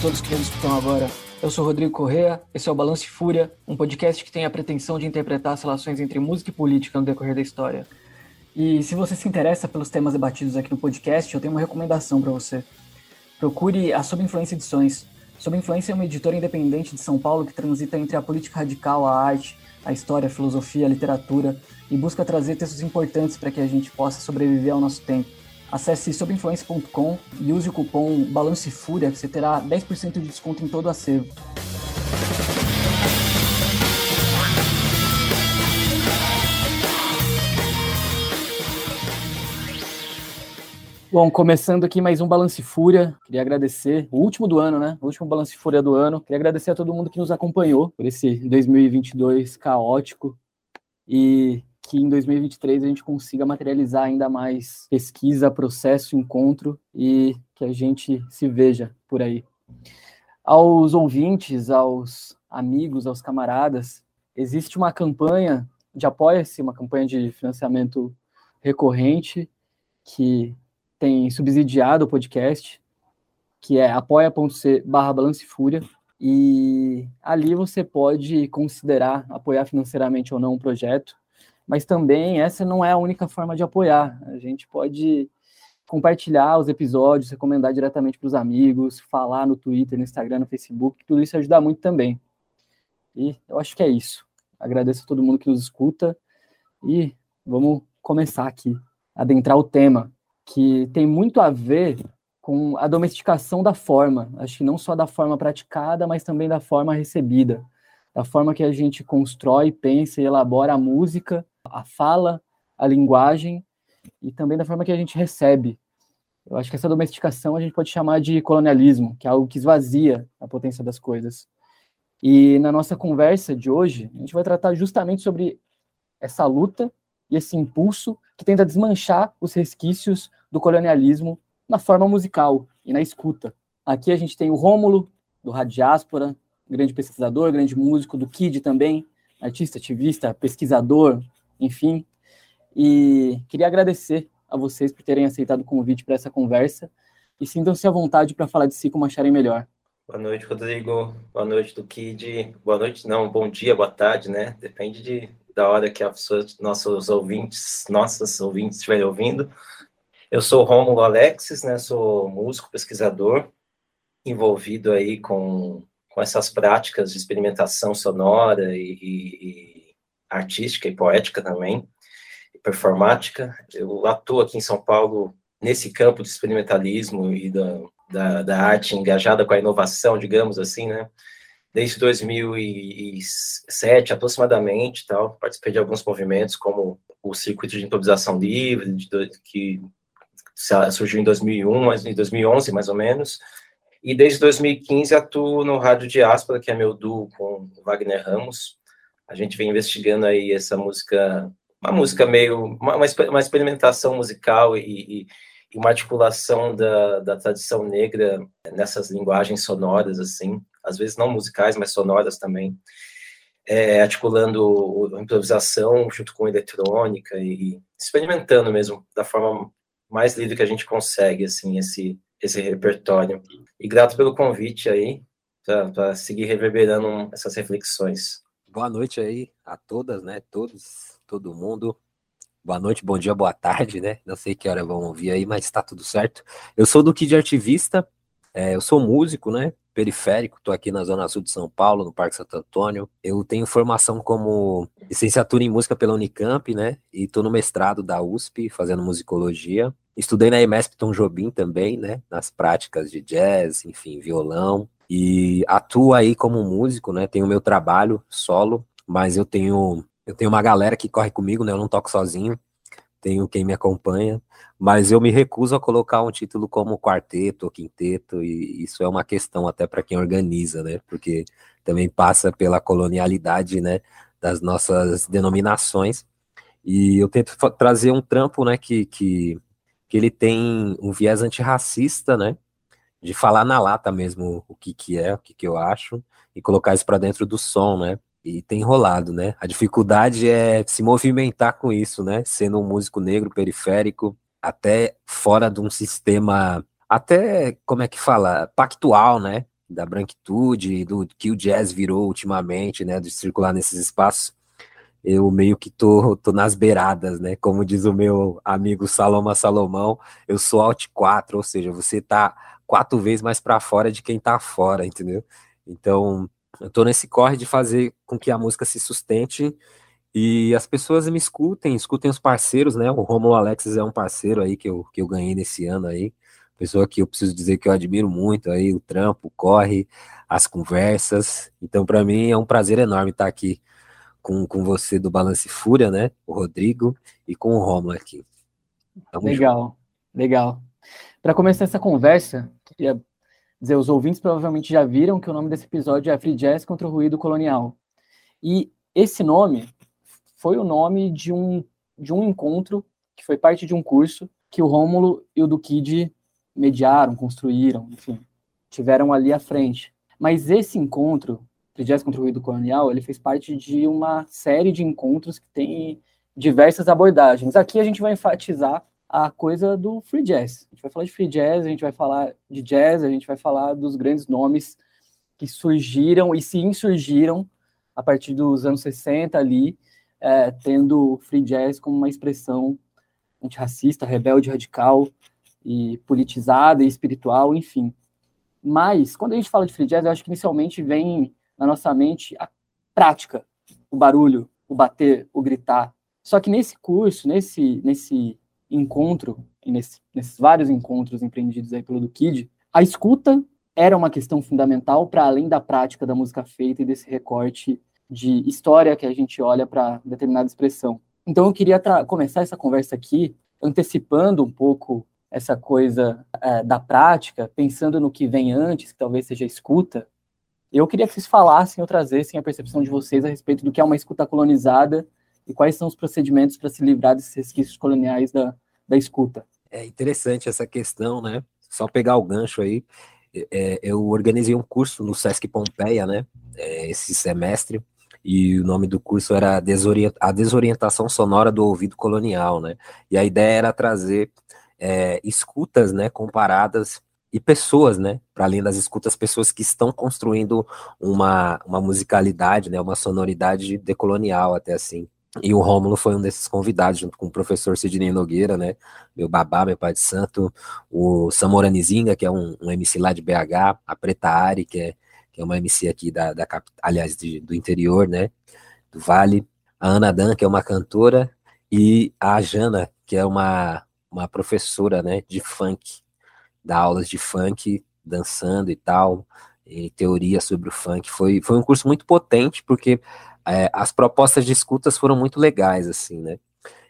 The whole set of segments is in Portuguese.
todos que nos escutam agora. Eu sou Rodrigo Correa, esse é o Balance Fúria, um podcast que tem a pretensão de interpretar as relações entre música e política no decorrer da história. E se você se interessa pelos temas debatidos aqui no podcast, eu tenho uma recomendação para você. Procure a Sob Influência Edições. Sob Influência é uma editora independente de São Paulo que transita entre a política radical, a arte, a história, a filosofia, a literatura e busca trazer textos importantes para que a gente possa sobreviver ao nosso tempo. Acesse sobinfluência.com e use o cupom BALANCEFúria que você terá 10% de desconto em todo o acervo. Bom, começando aqui mais um Balance Fúria, queria agradecer, o último do ano, né? O último Balance Fúria do ano. Queria agradecer a todo mundo que nos acompanhou por esse 2022 caótico e que em 2023 a gente consiga materializar ainda mais pesquisa, processo, encontro e que a gente se veja por aí. Aos ouvintes, aos amigos, aos camaradas, existe uma campanha de apoia-se, uma campanha de financiamento recorrente que tem subsidiado o podcast, que é apoia.c barra balancefúria, e ali você pode considerar apoiar financeiramente ou não um projeto mas também essa não é a única forma de apoiar. A gente pode compartilhar os episódios, recomendar diretamente para os amigos, falar no Twitter, no Instagram, no Facebook, tudo isso ajuda muito também. E eu acho que é isso. Agradeço a todo mundo que nos escuta e vamos começar aqui, adentrar o tema, que tem muito a ver com a domesticação da forma. Acho que não só da forma praticada, mas também da forma recebida, da forma que a gente constrói, pensa e elabora a música a fala, a linguagem e também da forma que a gente recebe. Eu acho que essa domesticação a gente pode chamar de colonialismo, que é algo que esvazia a potência das coisas. E na nossa conversa de hoje, a gente vai tratar justamente sobre essa luta e esse impulso que tenta desmanchar os resquícios do colonialismo na forma musical e na escuta. Aqui a gente tem o Rômulo, do Radiáspora, grande pesquisador, grande músico, do Kid também, artista, ativista, pesquisador, enfim. E queria agradecer a vocês por terem aceitado o convite para essa conversa e sintam-se à vontade para falar de si como acharem melhor. Boa noite, Rodrigo. Boa noite do Kid. Boa noite, não, bom dia, boa tarde, né? Depende de, da hora que a pessoa, nossos ouvintes, nossas ouvintes estiverem ouvindo. Eu sou Rômulo Alexis, né? Sou músico, pesquisador, envolvido aí com, com essas práticas de experimentação sonora e, e artística e poética também, e performática. Eu atuo aqui em São Paulo nesse campo de experimentalismo e da, da, da arte engajada com a inovação, digamos assim, né? Desde 2007, aproximadamente, tal, participei de alguns movimentos, como o Circuito de Improvisação Livre, de, que surgiu em 2001, mas em 2011, mais ou menos, e desde 2015 atuo no Rádio Diáspora, que é meu duo com Wagner Ramos, a gente vem investigando aí essa música, uma música meio, uma, uma experimentação musical e, e uma articulação da, da tradição negra nessas linguagens sonoras, assim, às vezes não musicais, mas sonoras também, é, articulando a improvisação junto com eletrônica e experimentando mesmo da forma mais livre que a gente consegue, assim, esse, esse repertório. E grato pelo convite aí, para seguir reverberando essas reflexões. Boa noite aí a todas, né? Todos, todo mundo. Boa noite, bom dia, boa tarde, né? Não sei que hora vão ouvir aí, mas tá tudo certo. Eu sou do Kid Artivista, é, eu sou músico, né? Periférico, tô aqui na Zona Sul de São Paulo, no Parque Santo Antônio. Eu tenho formação como licenciatura em música pela Unicamp, né? E tô no mestrado da USP, fazendo musicologia. Estudei na EMESP Tom Jobim também, né? Nas práticas de jazz, enfim, violão e atuo aí como músico, né? Tenho meu trabalho solo, mas eu tenho eu tenho uma galera que corre comigo, né? Eu não toco sozinho, tenho quem me acompanha, mas eu me recuso a colocar um título como quarteto ou quinteto, e isso é uma questão até para quem organiza, né? Porque também passa pela colonialidade, né? Das nossas denominações. E eu tento trazer um trampo, né? Que, que, que ele tem um viés antirracista, né? de falar na lata mesmo o que que é, o que que eu acho e colocar isso para dentro do som, né? E tem rolado, né? A dificuldade é se movimentar com isso, né? Sendo um músico negro periférico, até fora de um sistema, até como é que fala, pactual, né? Da branquitude, do que o jazz virou ultimamente, né? De circular nesses espaços. Eu meio que tô, tô nas beiradas, né? Como diz o meu amigo Saloma Salomão, eu sou alt 4, ou seja, você tá quatro vezes mais para fora de quem tá fora, entendeu? Então, eu tô nesse corre de fazer com que a música se sustente e as pessoas me escutem, escutem os parceiros, né? O Romulo Alexis é um parceiro aí que eu, que eu ganhei nesse ano aí. Pessoa que eu preciso dizer que eu admiro muito aí, o trampo, corre, as conversas. Então, para mim é um prazer enorme estar aqui com, com você do Balance Fúria, né? O Rodrigo e com o Romulo aqui. Tamo legal, junto. legal. Para começar essa conversa, queria dizer, os ouvintes provavelmente já viram que o nome desse episódio é Free Jazz contra o Ruído Colonial. E esse nome foi o nome de um, de um encontro que foi parte de um curso que o Rômulo e o Duquide mediaram, construíram, enfim, tiveram ali à frente. Mas esse encontro, Free Jazz contra o Ruído Colonial, ele fez parte de uma série de encontros que tem diversas abordagens. Aqui a gente vai enfatizar a coisa do free jazz. A gente vai falar de free jazz, a gente vai falar de jazz, a gente vai falar dos grandes nomes que surgiram e se insurgiram a partir dos anos 60 ali, é, tendo free jazz como uma expressão antirracista, rebelde, radical e politizada e espiritual, enfim. Mas, quando a gente fala de free jazz, eu acho que inicialmente vem na nossa mente a prática, o barulho, o bater, o gritar. Só que nesse curso, nesse, nesse encontro, nesse, nesses vários encontros empreendidos aí pelo Kid, a escuta era uma questão fundamental para além da prática da música feita e desse recorte de história que a gente olha para determinada expressão. Então eu queria começar essa conversa aqui antecipando um pouco essa coisa é, da prática, pensando no que vem antes, que talvez seja a escuta. Eu queria que vocês falassem ou trazessem a percepção de vocês a respeito do que é uma escuta colonizada e quais são os procedimentos para se livrar desses resquícios coloniais da, da escuta. É interessante essa questão, né? Só pegar o gancho aí. É, eu organizei um curso no Sesc Pompeia, né? É, esse semestre, e o nome do curso era A Desorientação Sonora do Ouvido Colonial, né? E a ideia era trazer é, escutas, né, comparadas e pessoas, né, para além das escutas, pessoas que estão construindo uma, uma musicalidade, né, uma sonoridade decolonial até assim. E o Rômulo foi um desses convidados, junto com o professor Sidney Nogueira, né? Meu babá, meu pai de santo, o Samora Nizinga, que é um, um, MC lá de BH, a Preta Ari, que é, que é uma MC aqui da, da aliás, de, do interior, né? Do Vale, a Ana Dan, que é uma cantora, e a Jana, que é uma, uma professora, né? De funk, dá aulas de funk, dançando e tal, e teoria sobre o funk. Foi, foi um curso muito potente, porque é, as propostas de escutas foram muito legais, assim, né?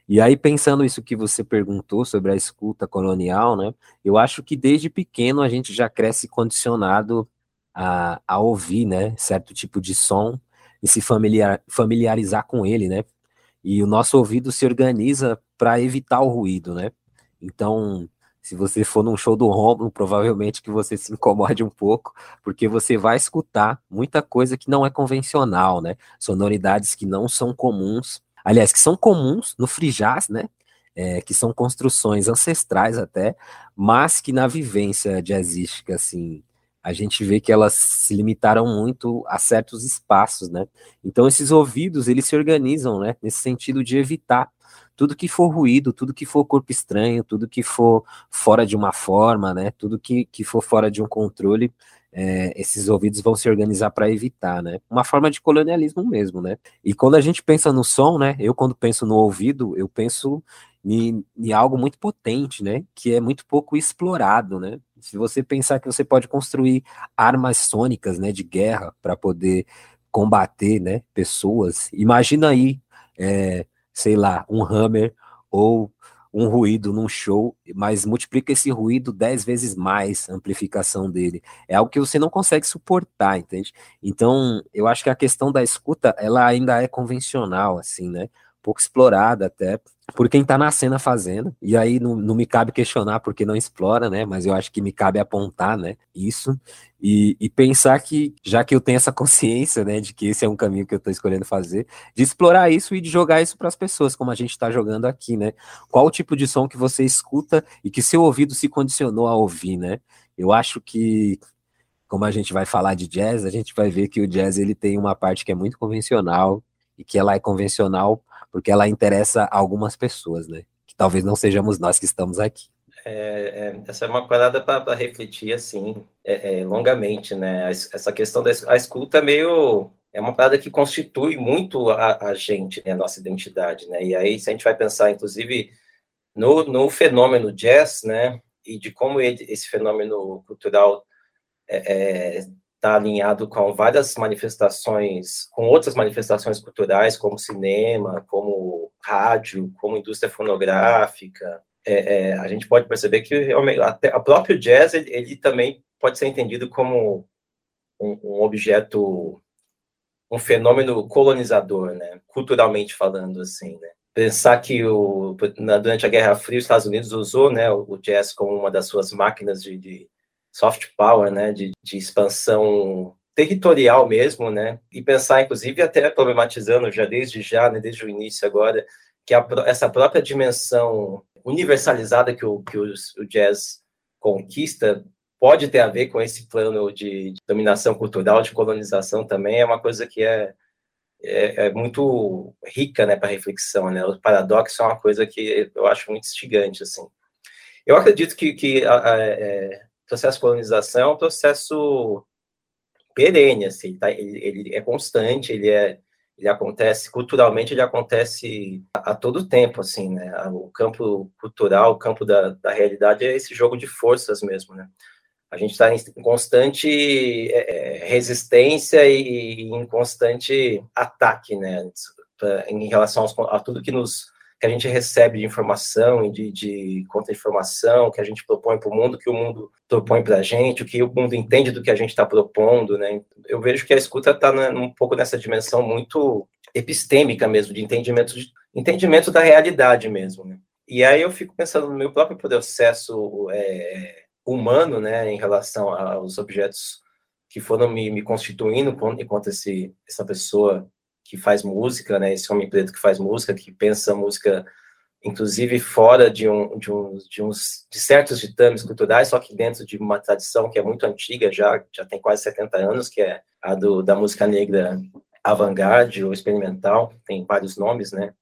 E aí, pensando isso que você perguntou sobre a escuta colonial, né? Eu acho que desde pequeno a gente já cresce condicionado a, a ouvir, né? Certo tipo de som e se familiar, familiarizar com ele, né? E o nosso ouvido se organiza para evitar o ruído, né? Então, se você for num show do Romulo, provavelmente que você se incomode um pouco, porque você vai escutar muita coisa que não é convencional, né? Sonoridades que não são comuns, aliás, que são comuns no jazz, né? É, que são construções ancestrais até, mas que na vivência jazzística, assim, a gente vê que elas se limitaram muito a certos espaços, né? Então esses ouvidos, eles se organizam, né? Nesse sentido de evitar tudo que for ruído, tudo que for corpo estranho, tudo que for fora de uma forma, né? Tudo que, que for fora de um controle, é, esses ouvidos vão se organizar para evitar, né? Uma forma de colonialismo mesmo, né? E quando a gente pensa no som, né? Eu quando penso no ouvido, eu penso em, em algo muito potente, né? Que é muito pouco explorado, né? Se você pensar que você pode construir armas sônicas, né? De guerra para poder combater, né? Pessoas, imagina aí é, sei lá, um hammer ou um ruído num show, mas multiplica esse ruído dez vezes mais a amplificação dele. É algo que você não consegue suportar, entende? Então, eu acho que a questão da escuta, ela ainda é convencional, assim, né? Pouco explorada até. Por quem está na cena fazendo, e aí não, não, me cabe questionar porque não explora, né? Mas eu acho que me cabe apontar, né? Isso e, e, pensar que, já que eu tenho essa consciência, né, de que esse é um caminho que eu estou escolhendo fazer, de explorar isso e de jogar isso para as pessoas, como a gente está jogando aqui, né? Qual o tipo de som que você escuta e que seu ouvido se condicionou a ouvir, né? Eu acho que como a gente vai falar de jazz, a gente vai ver que o jazz ele tem uma parte que é muito convencional e que ela é convencional porque ela interessa a algumas pessoas, né? Que talvez não sejamos nós que estamos aqui. É, é, essa é uma parada para refletir assim é, é, longamente, né? Essa questão da a escuta é meio é uma parada que constitui muito a, a gente, né? a nossa identidade, né? E aí se a gente vai pensar, inclusive, no, no fenômeno jazz, né? E de como ele, esse fenômeno cultural é, é está alinhado com várias manifestações, com outras manifestações culturais, como cinema, como rádio, como indústria fonográfica. É, é, a gente pode perceber que até a próprio jazz ele, ele também pode ser entendido como um, um, objeto, um fenômeno colonizador, né? culturalmente falando, assim, né? Pensar que o, na, durante a Guerra Fria os Estados Unidos usou né, o, o jazz como uma das suas máquinas de, de soft power, né, de, de expansão territorial mesmo, né, e pensar, inclusive, até problematizando já desde já, né, desde o início agora, que a, essa própria dimensão universalizada que o, que o, jazz conquista pode ter a ver com esse plano de, de, dominação cultural, de colonização também, é uma coisa que é, é, é muito rica, né, para reflexão, né, o paradoxo é uma coisa que eu acho muito instigante, assim. Eu acredito que, que a, a, é, processo de colonização é um processo perene, assim, tá? ele, ele é constante, ele é ele acontece culturalmente, ele acontece a, a, todo tempo, assim, né? O campo cultural, o campo da, da realidade é esse jogo de forças mesmo, né? A gente está em constante é, é, resistência e em constante ataque, né? Em relação aos, a tudo que nos que a gente recebe de informação e de, de contra-informação, que a gente propõe para o mundo, que o mundo propõe para a gente, o que o mundo entende do que a gente está propondo, né? Eu vejo que a escuta está um pouco nessa dimensão muito epistêmica mesmo, de entendimento, de, entendimento da realidade mesmo, né? E aí eu fico pensando no meu próprio processo é, humano, né, em relação aos objetos que foram me, me constituindo enquanto esse, essa pessoa que faz música, né? Esse homem preto que faz música, que pensa música, inclusive fora de, um, de, um, de uns de certos ditames culturais, só que dentro de uma tradição que é muito antiga, já já tem quase 70 anos, que é a do, da música negra avant-garde ou experimental, tem vários nomes, né?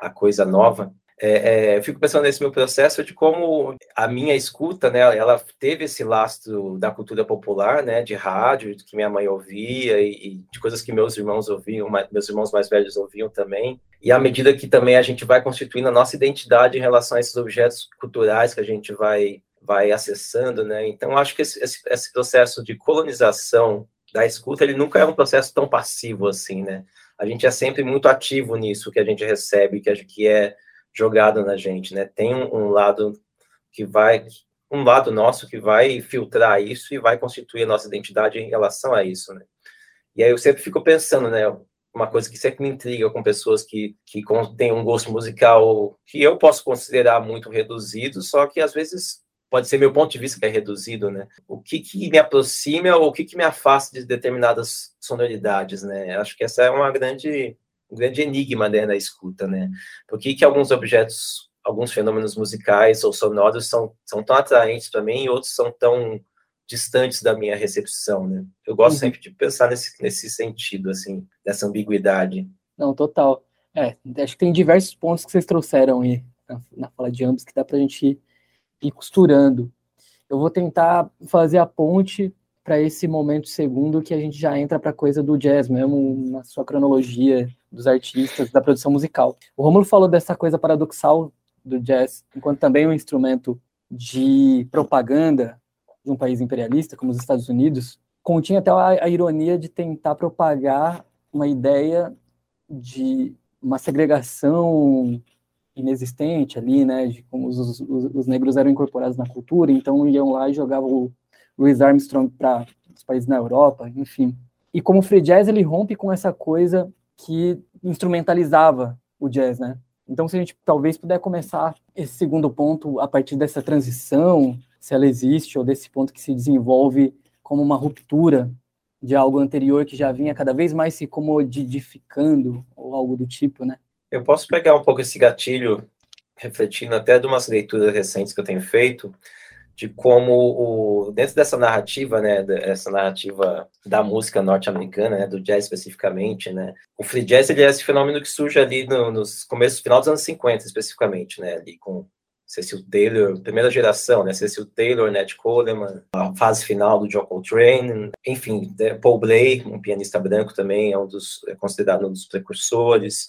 A coisa nova. É, é, eu fico pensando nesse meu processo de como a minha escuta, né, ela teve esse lastro da cultura popular, né, de rádio, que minha mãe ouvia e, e de coisas que meus irmãos ouviam, meus irmãos mais velhos ouviam também. E à medida que também a gente vai constituindo a nossa identidade em relação a esses objetos culturais que a gente vai vai acessando, né? Então acho que esse, esse, esse processo de colonização da escuta ele nunca é um processo tão passivo assim, né? A gente é sempre muito ativo nisso que a gente recebe, que, a, que é jogado na gente, né? Tem um, um lado que vai, um lado nosso que vai filtrar isso e vai constituir a nossa identidade em relação a isso, né? E aí eu sempre fico pensando, né? Uma coisa que sempre me intriga com pessoas que, que têm um gosto musical que eu posso considerar muito reduzido, só que às vezes pode ser meu ponto de vista que é reduzido, né? O que, que me aproxima ou o que, que me afasta de determinadas sonoridades, né? Acho que essa é uma grande um grande enigma né, na escuta, né? Por que, que alguns objetos, alguns fenômenos musicais ou sonoros são, são tão atraentes para mim e outros são tão distantes da minha recepção, né? Eu gosto uhum. sempre de pensar nesse, nesse sentido, assim, dessa ambiguidade. Não, total. É, acho que tem diversos pontos que vocês trouxeram aí na, na fala de ambos que dá para a gente ir costurando. Eu vou tentar fazer a ponte para esse momento segundo que a gente já entra para coisa do jazz mesmo, na sua cronologia dos artistas, da produção musical. O Romulo falou dessa coisa paradoxal do jazz, enquanto também um instrumento de propaganda de um país imperialista, como os Estados Unidos, continha até a, a ironia de tentar propagar uma ideia de uma segregação inexistente ali, né, de como os, os, os, negros eram incorporados na cultura, então iam lá e jogavam Louis Armstrong para os países na Europa, enfim. E como o free jazz ele rompe com essa coisa que instrumentalizava o jazz, né? Então, se a gente talvez puder começar esse segundo ponto a partir dessa transição, se ela existe, ou desse ponto que se desenvolve como uma ruptura de algo anterior que já vinha cada vez mais se comodificando, ou algo do tipo, né? Eu posso pegar um pouco esse gatilho, refletindo até de umas leituras recentes que eu tenho feito, de como o, dentro dessa narrativa, né, essa narrativa da música norte-americana, né, do jazz especificamente, né, o free jazz ele é esse fenômeno que surge ali no, nos começos, final dos anos 50 especificamente, né, ali com Cecil Taylor, primeira geração, né, Cecil Taylor, Nat Coleman, a fase final do John Coltrane, enfim, Paul Blake, um pianista branco também, é um dos é considerado um dos precursores,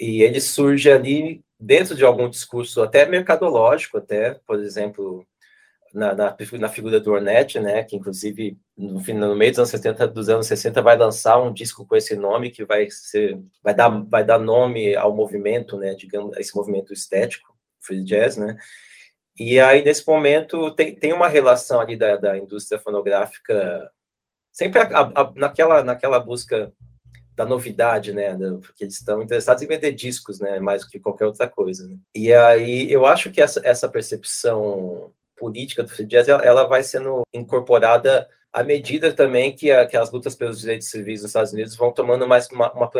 e ele surge ali dentro de algum discurso até mercadológico, até, por exemplo, na, na, na, figura do Ornette, né, que inclusive no, no meio dos anos 70, dos anos 60 vai lançar um disco com esse nome que vai ser vai dar vai dar nome ao movimento, né, digamos, esse movimento estético, free jazz, né? E aí nesse momento tem, tem uma relação ali da, da indústria fonográfica sempre a, a, naquela naquela busca da novidade, né? Porque eles estão interessados em vender discos, né? Mais do que qualquer outra coisa. Né? E aí eu acho que essa, essa percepção política do jazz, ela, vai sendo incorporada à medida também que, a, que, as lutas pelos direitos civis nos Estados Unidos vão tomando mais uma, uma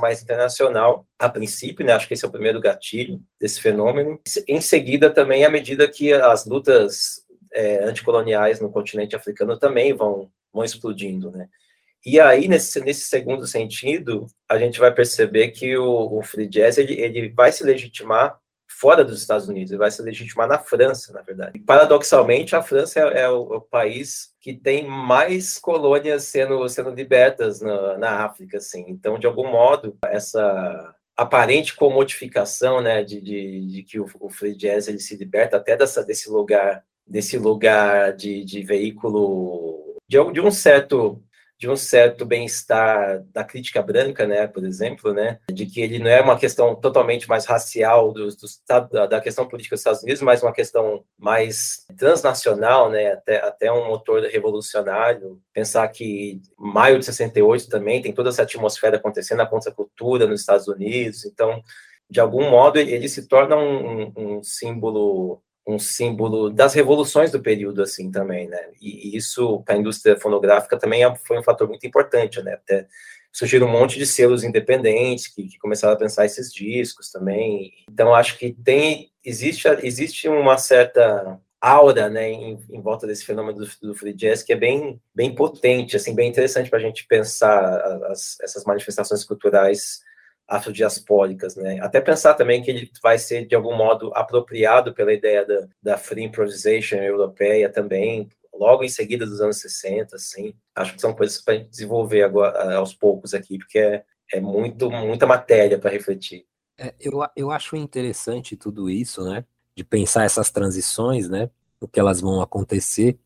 mais internacional, a princípio, né, acho que esse é o primeiro gatilho desse fenômeno. Em seguida, também, à medida que as lutas é, anticoloniais no continente africano também vão, vão explodindo, né. E aí, nesse, nesse segundo sentido, a gente vai perceber que o, o free jazz ele, ele vai se legitimar fora dos Estados Unidos, ele vai se legitimar na França, na verdade. E, paradoxalmente, a França é, é o, o, país que tem mais colônias sendo, sendo libertas na, na África, assim. Então, de algum modo, essa aparente comodificação, né, de, de, de que o, o, free jazz ele se liberta até dessa, desse lugar, desse lugar de, de veículo de, de um certo de um certo bem-estar da crítica branca, né, por exemplo, né, de que ele não é uma questão totalmente mais racial do, do, da questão política dos Estados Unidos, mas uma questão mais transnacional, né, até, até um motor revolucionário. Pensar que maio de 68 também tem toda essa atmosfera acontecendo na contracultura nos Estados Unidos, então, de algum modo, ele se torna um, um símbolo um símbolo das revoluções do período, assim, também, né? E, isso, para a indústria fonográfica, também é, foi um fator muito importante, né? Até surgiram um monte de selos independentes que, que começaram a pensar esses discos também. Então, acho que tem, existe, existe uma certa aura, né, em, em volta desse fenômeno do, do, free jazz que é bem, bem potente, assim, bem interessante para a gente pensar as, essas manifestações culturais afrodiaspóricas, né? Até pensar também que ele vai ser, de algum modo, apropriado pela ideia da, da free improvisation europeia também, logo em seguida dos anos 60, assim. Acho que são coisas para desenvolver agora, aos poucos aqui, porque é, é muito, muita matéria para refletir. É, eu, eu acho interessante tudo isso, né? De pensar essas transições, né? O que elas vão acontecer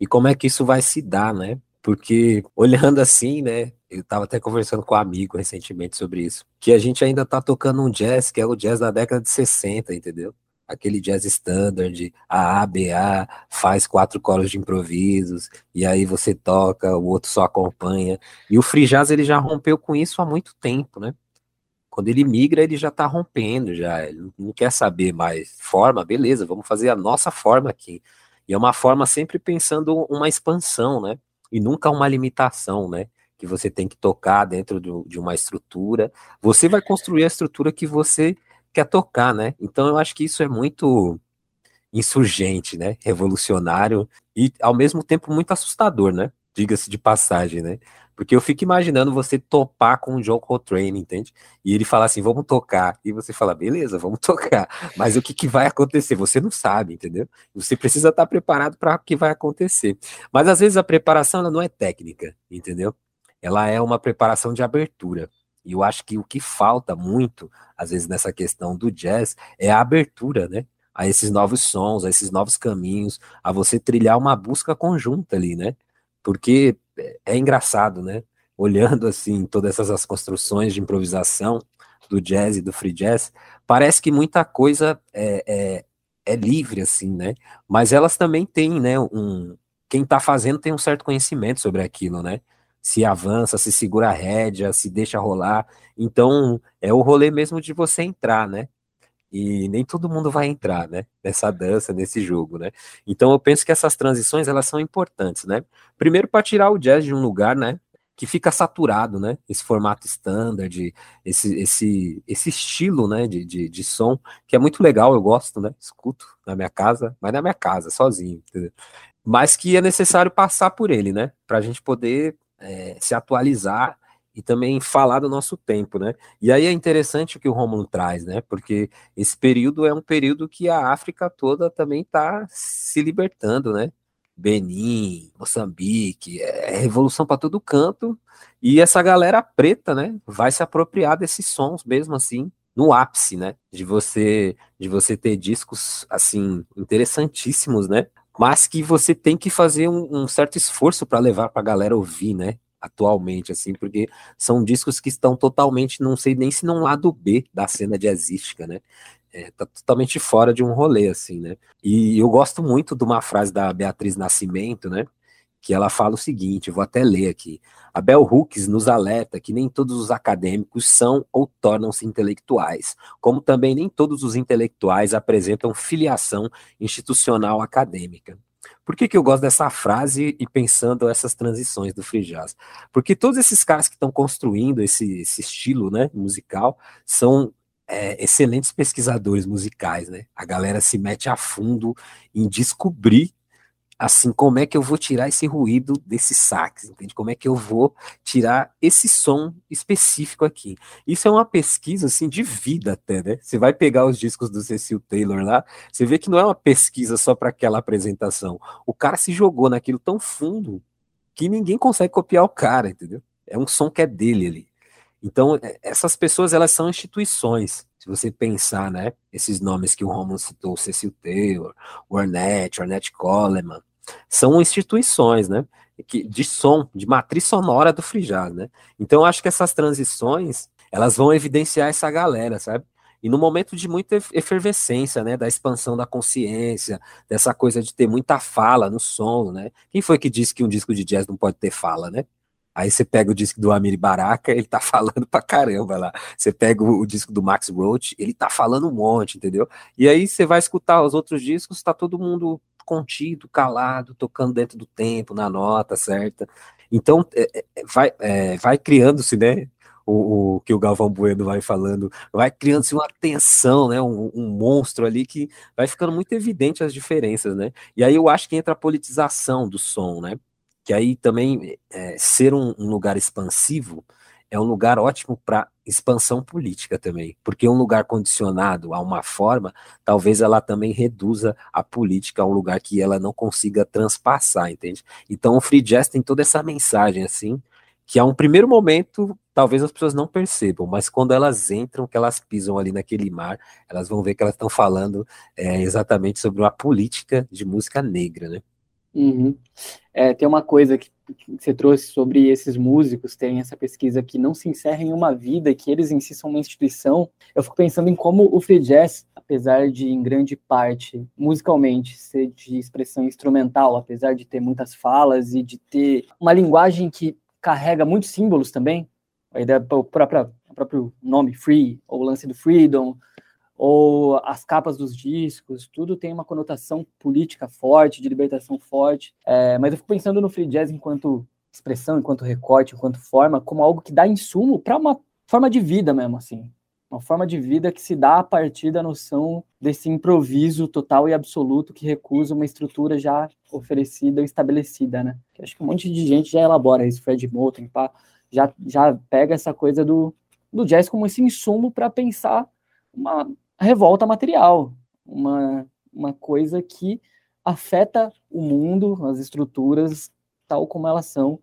e como é que isso vai se dar, né? Porque olhando assim, né? Eu estava até conversando com um amigo recentemente sobre isso, que a gente ainda está tocando um jazz que é o jazz da década de 60, entendeu? Aquele jazz standard, a ABA faz quatro coros de improvisos, e aí você toca, o outro só acompanha. E o free jazz ele já rompeu com isso há muito tempo, né? Quando ele migra, ele já está rompendo, já. Ele não quer saber mais forma, beleza, vamos fazer a nossa forma aqui. E é uma forma sempre pensando uma expansão, né? e nunca uma limitação, né? Que você tem que tocar dentro do, de uma estrutura. Você vai construir a estrutura que você quer tocar, né? Então eu acho que isso é muito insurgente, né? Revolucionário e ao mesmo tempo muito assustador, né? Diga-se de passagem, né? Porque eu fico imaginando você topar com o John Coltrane, entende? E ele falar assim, vamos tocar. E você fala, beleza, vamos tocar. Mas o que, que vai acontecer? Você não sabe, entendeu? Você precisa estar preparado para o que vai acontecer. Mas às vezes a preparação ela não é técnica, entendeu? Ela é uma preparação de abertura. E eu acho que o que falta muito, às vezes, nessa questão do jazz, é a abertura, né? A esses novos sons, a esses novos caminhos, a você trilhar uma busca conjunta ali, né? Porque é, é engraçado, né? Olhando assim todas essas construções de improvisação do jazz e do free jazz, parece que muita coisa é, é, é livre assim, né? Mas elas também têm, né? Um quem está fazendo tem um certo conhecimento sobre aquilo, né? Se avança, se segura a rédea, se deixa rolar. Então, é o rolê mesmo de você entrar, né? E nem todo mundo vai entrar, né? Nessa dança, nesse jogo, né? Então, eu penso que essas transições, elas são importantes, né? Primeiro, para tirar o jazz de um lugar, né? que fica saturado, né? Esse formato standard, esse, esse, esse estilo, né? De, de, de, som, que é muito legal, eu gosto, né? Escuto na minha casa, mas na minha casa, sozinho, entendeu? Mas que é necessário passar por ele, né? Para a gente poder é, se atualizar e também falar do nosso tempo, né? E aí é interessante o que o Romulo traz, né? Porque esse período é um período que a África toda também está se libertando, né? Benin, Moçambique, é revolução para todo canto. E essa galera preta, né, vai se apropriar desses sons mesmo assim, no ápice, né, de você de você ter discos assim interessantíssimos, né? Mas que você tem que fazer um, um certo esforço para levar para a galera ouvir, né? Atualmente, assim, porque são discos que estão totalmente, não sei nem se num lado B da cena jazzística, né? é, tá totalmente fora de um rolê, assim, né? E eu gosto muito de uma frase da Beatriz Nascimento, né? Que ela fala o seguinte, vou até ler aqui. A Bell Hooks nos alerta que nem todos os acadêmicos são ou tornam-se intelectuais, como também nem todos os intelectuais apresentam filiação institucional acadêmica. Por que, que eu gosto dessa frase e pensando essas transições do free jazz? Porque todos esses caras que estão construindo esse, esse estilo né, musical são é, excelentes pesquisadores musicais, né? A galera se mete a fundo em descobrir assim como é que eu vou tirar esse ruído desse sax, entende? Como é que eu vou tirar esse som específico aqui? Isso é uma pesquisa assim de vida até, né? Você vai pegar os discos do Cecil Taylor lá, você vê que não é uma pesquisa só para aquela apresentação. O cara se jogou naquilo tão fundo que ninguém consegue copiar o cara, entendeu? É um som que é dele ali. Então, é, essas pessoas, elas são instituições. Se você pensar, né, esses nomes que o Romulo citou, Cecil Taylor, Ornette, Ornette Coleman, são instituições, né, que, de som, de matriz sonora do free né. Então, acho que essas transições, elas vão evidenciar essa galera, sabe? E no momento de muita efervescência, né, da expansão da consciência, dessa coisa de ter muita fala no som, né? Quem foi que disse que um disco de jazz não pode ter fala, né? Aí você pega o disco do Amir Baraka, ele tá falando pra caramba lá. Você pega o, o, disco do Max Roach, ele tá falando um monte, entendeu? E aí você vai escutar os outros discos, tá todo mundo contido, calado, tocando dentro do tempo, na nota certa. Então, é, é, vai, é, vai criando-se, né? O, o, que o Galvão Bueno vai falando, vai criando-se uma tensão, né? Um, um, monstro ali que vai ficando muito evidente as diferenças, né? E aí eu acho que entra a politização do som, né? Que aí também é, ser um, um, lugar expansivo é um lugar ótimo para expansão política também, porque um lugar condicionado a uma forma, talvez ela também reduza a política a um lugar que ela não consiga transpassar, entende? Então o free jazz tem toda essa mensagem assim, que a um primeiro momento talvez as pessoas não percebam, mas quando elas entram, que elas pisam ali naquele mar, elas vão ver que elas estão falando é, exatamente sobre uma política de música negra, né? Uhum. É, tem uma coisa que, que, você trouxe sobre esses músicos terem essa pesquisa que não se encerra em uma vida, que eles em si são uma instituição. Eu fico pensando em como o free jazz, apesar de em grande parte musicalmente ser de expressão instrumental, apesar de ter muitas falas e de ter uma linguagem que carrega muitos símbolos também, a ideia o próprio, o próprio nome free, ou o lance do freedom, ou as capas dos discos, tudo tem uma conotação política forte, de libertação forte. É, mas eu fico pensando no free jazz enquanto expressão, enquanto recorte, enquanto forma, como algo que dá insumo para uma forma de vida mesmo, assim. Uma forma de vida que se dá a partir da noção desse improviso total e absoluto que recusa uma estrutura já oferecida ou estabelecida, né? Acho que um monte de gente já elabora isso, Fred Moulton, pá, já, já pega essa coisa do, do jazz como esse insumo para pensar uma revolta material, uma, uma coisa que afeta o mundo, as estruturas, tal como elas são.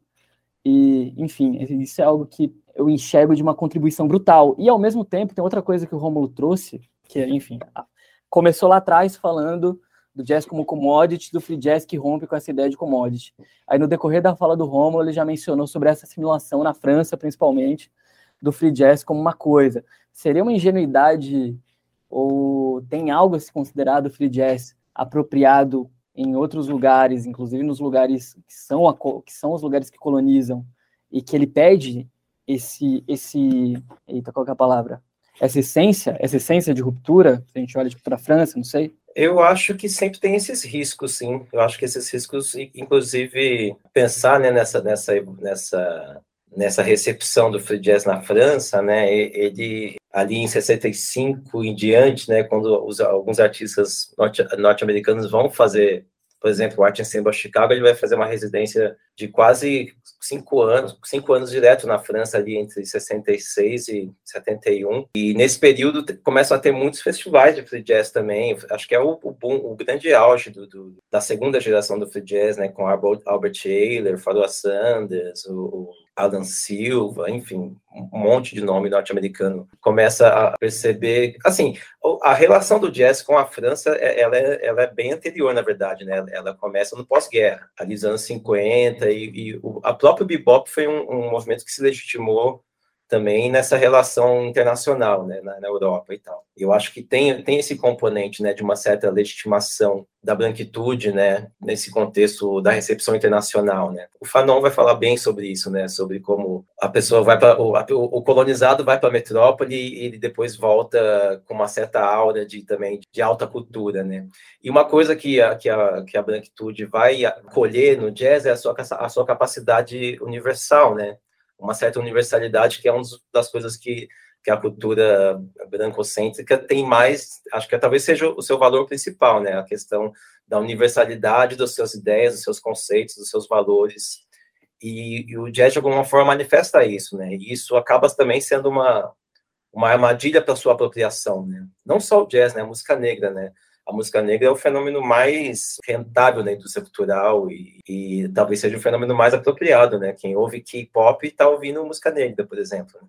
E, enfim, isso é algo que eu enxergo de uma contribuição brutal. E, ao mesmo tempo, tem outra coisa que o Rômulo trouxe, que, é, enfim, começou lá atrás falando do jazz como commodity, do free jazz que rompe com essa ideia de commodity. Aí, no decorrer da fala do Rômulo, ele já mencionou sobre essa assimilação na França, principalmente, do free jazz como uma coisa. Seria uma ingenuidade ou tem algo a se considerado free jazz apropriado em outros lugares, inclusive nos lugares que são, a, que são os lugares que colonizam, e que ele perde esse, esse, eita, qual é a palavra? Essa essência, essa essência de ruptura, se a gente olha tipo, para a França, não sei, eu acho que sempre tem esses riscos, sim. Eu acho que esses riscos, inclusive, pensar né, nessa, nessa, nessa, nessa recepção do free jazz na França, né, ele ali em 65 em diante, né, quando os, alguns artistas norte-americanos vão fazer por exemplo, o Art Ensemble Chicago, ele vai fazer uma residência de quase cinco anos, cinco anos direto na França, ali entre 66 e 71. E nesse período começam a ter muitos festivais de free jazz também. Acho que é o, o, o grande auge do, do, da segunda geração do free jazz, né, com Albert, Ayler, Pharoah Sanders, o, Alan Silva, enfim, um monte de nome norte-americano, começa a perceber, assim, a relação do jazz com a França, é, ela é, ela é bem anterior, na verdade, né? Ela começa no pós-guerra, ali nos anos 50, e, e o a próprio bebop foi um, um movimento que se legitimou também nessa relação internacional, né, na, na, Europa e tal. Eu acho que tem, tem esse componente, né, de uma certa legitimação da branquitude, né, nesse contexto da recepção internacional, né. O Fanon vai falar bem sobre isso, né, sobre como a pessoa vai para o, o, colonizado vai para a metrópole e ele depois volta com uma certa aura de também de alta cultura, né. E uma coisa que a, que a, que a branquitude vai colher no jazz é a sua, a sua capacidade universal, né uma certa universalidade, que é uma das coisas que, que a cultura brancocêntrica tem mais, acho que talvez seja o seu valor principal, né? A questão da universalidade das suas ideias, dos seus conceitos, dos seus valores. E, e o jazz, de alguma forma, manifesta isso, né? E isso acaba também sendo uma, uma armadilha para sua apropriação, né? Não só o jazz, né? A música negra, né? A música negra é o fenômeno mais rentável na indústria cultural e, e talvez seja o fenômeno mais apropriado, né? Quem ouve K-pop está ouvindo música negra, por exemplo.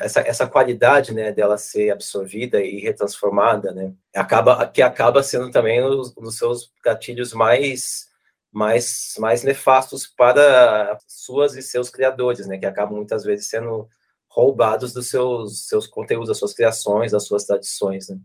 Essa, essa qualidade, né, dela ser absorvida e retransformada, né, acaba que acaba sendo também um dos seus gatilhos mais mais mais nefastos para suas e seus criadores, né, que acabam muitas vezes sendo roubados dos seus seus conteúdos, das suas criações, das suas tradições, né?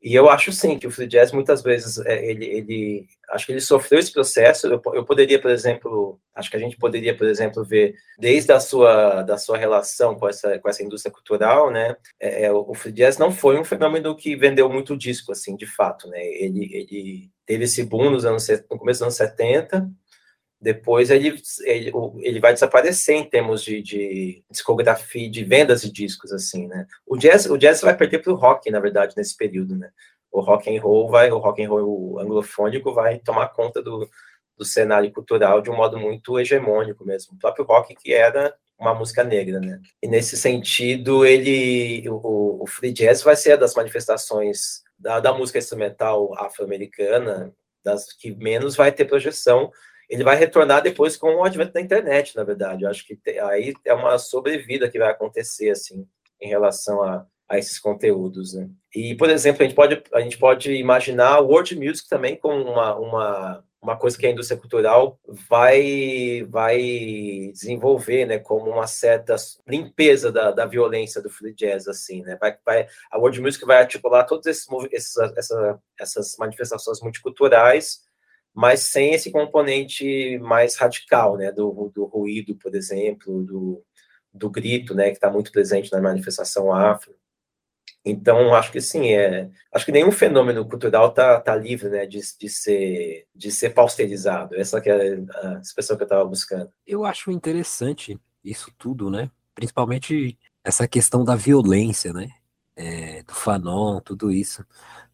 E eu acho sim que o free jazz muitas vezes é, ele, ele acho que ele sofreu esse processo. Eu, eu, poderia, por exemplo, acho que a gente poderia, por exemplo, ver desde a sua da sua relação com essa com essa indústria cultural, né? É, é o free jazz não foi um fenômeno que vendeu muito disco, assim, de fato, né? Ele ele teve esse boom nos anos no começo dos anos 70 depois ele, ele, ele vai desaparecer em termos de, de discografia, de vendas de discos, assim, né? O jazz, o jazz vai perder para o rock, na verdade, nesse período, né? O rock and roll vai, o rock and roll anglofônico vai tomar conta do, do cenário cultural de um modo muito hegemônico mesmo. O próprio rock que era uma música negra, né? E nesse sentido, ele, o, o free jazz vai ser das manifestações da, da música instrumental afro-americana, das que menos vai ter projeção ele vai retornar depois com o advento da internet, na verdade. Eu acho que aí é uma sobrevida que vai acontecer, assim, em relação a, a esses conteúdos, né? E, por exemplo, a gente pode, a gente pode imaginar o world music também como uma, uma, uma coisa que a indústria cultural vai, vai desenvolver, né, como uma certa limpeza da, da violência do free jazz, assim, né, vai, vai, a world music vai articular todas esses, esses, essa, essas manifestações multiculturais mas sem esse componente mais radical, né, do, do ruído, por exemplo, do, do grito, né, que está muito presente na manifestação afro. Então, acho que sim, é, acho que nenhum fenômeno cultural está tá livre né, de, de, ser, de ser pausterizado. Essa que é a expressão que eu estava buscando. Eu acho interessante isso tudo, né? Principalmente essa questão da violência, né? É, do Fanon, tudo isso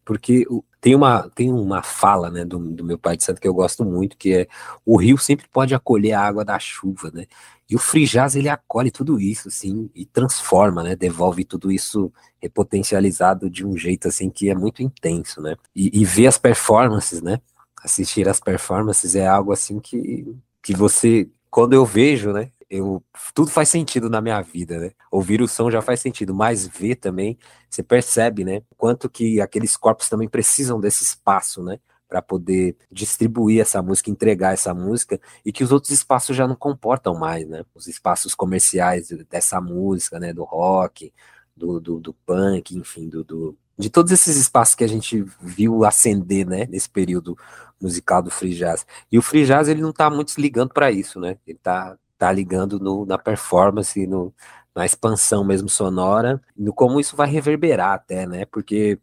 porque tem uma, tem uma fala né, do, do, meu pai de santo que eu gosto muito, que é o rio sempre pode acolher a água da chuva, né? E o free jazz, ele acolhe tudo isso, assim, e transforma, né? Devolve tudo isso repotencializado de um jeito, assim, que é muito intenso, né? E, e ver as performances, né? Assistir as performances é algo, assim, que, que você, quando eu vejo, né? Eu tudo faz sentido na minha vida, né? Ouvir o som já faz sentido, mas ver também, você percebe, né? Quanto que aqueles corpos também precisam desse espaço, né? Para poder distribuir essa música, entregar essa música, e que os outros espaços já não comportam mais, né? Os espaços comerciais dessa música, né? Do rock, do, do, do punk, enfim, do, do, de todos esses espaços que a gente viu acender, né, nesse período musical do free jazz. E o free jazz ele não está muito ligando para isso, né? Ele está tá ligando no, na performance, no, na expansão mesmo sonora, no como isso vai reverberar até, né? Porque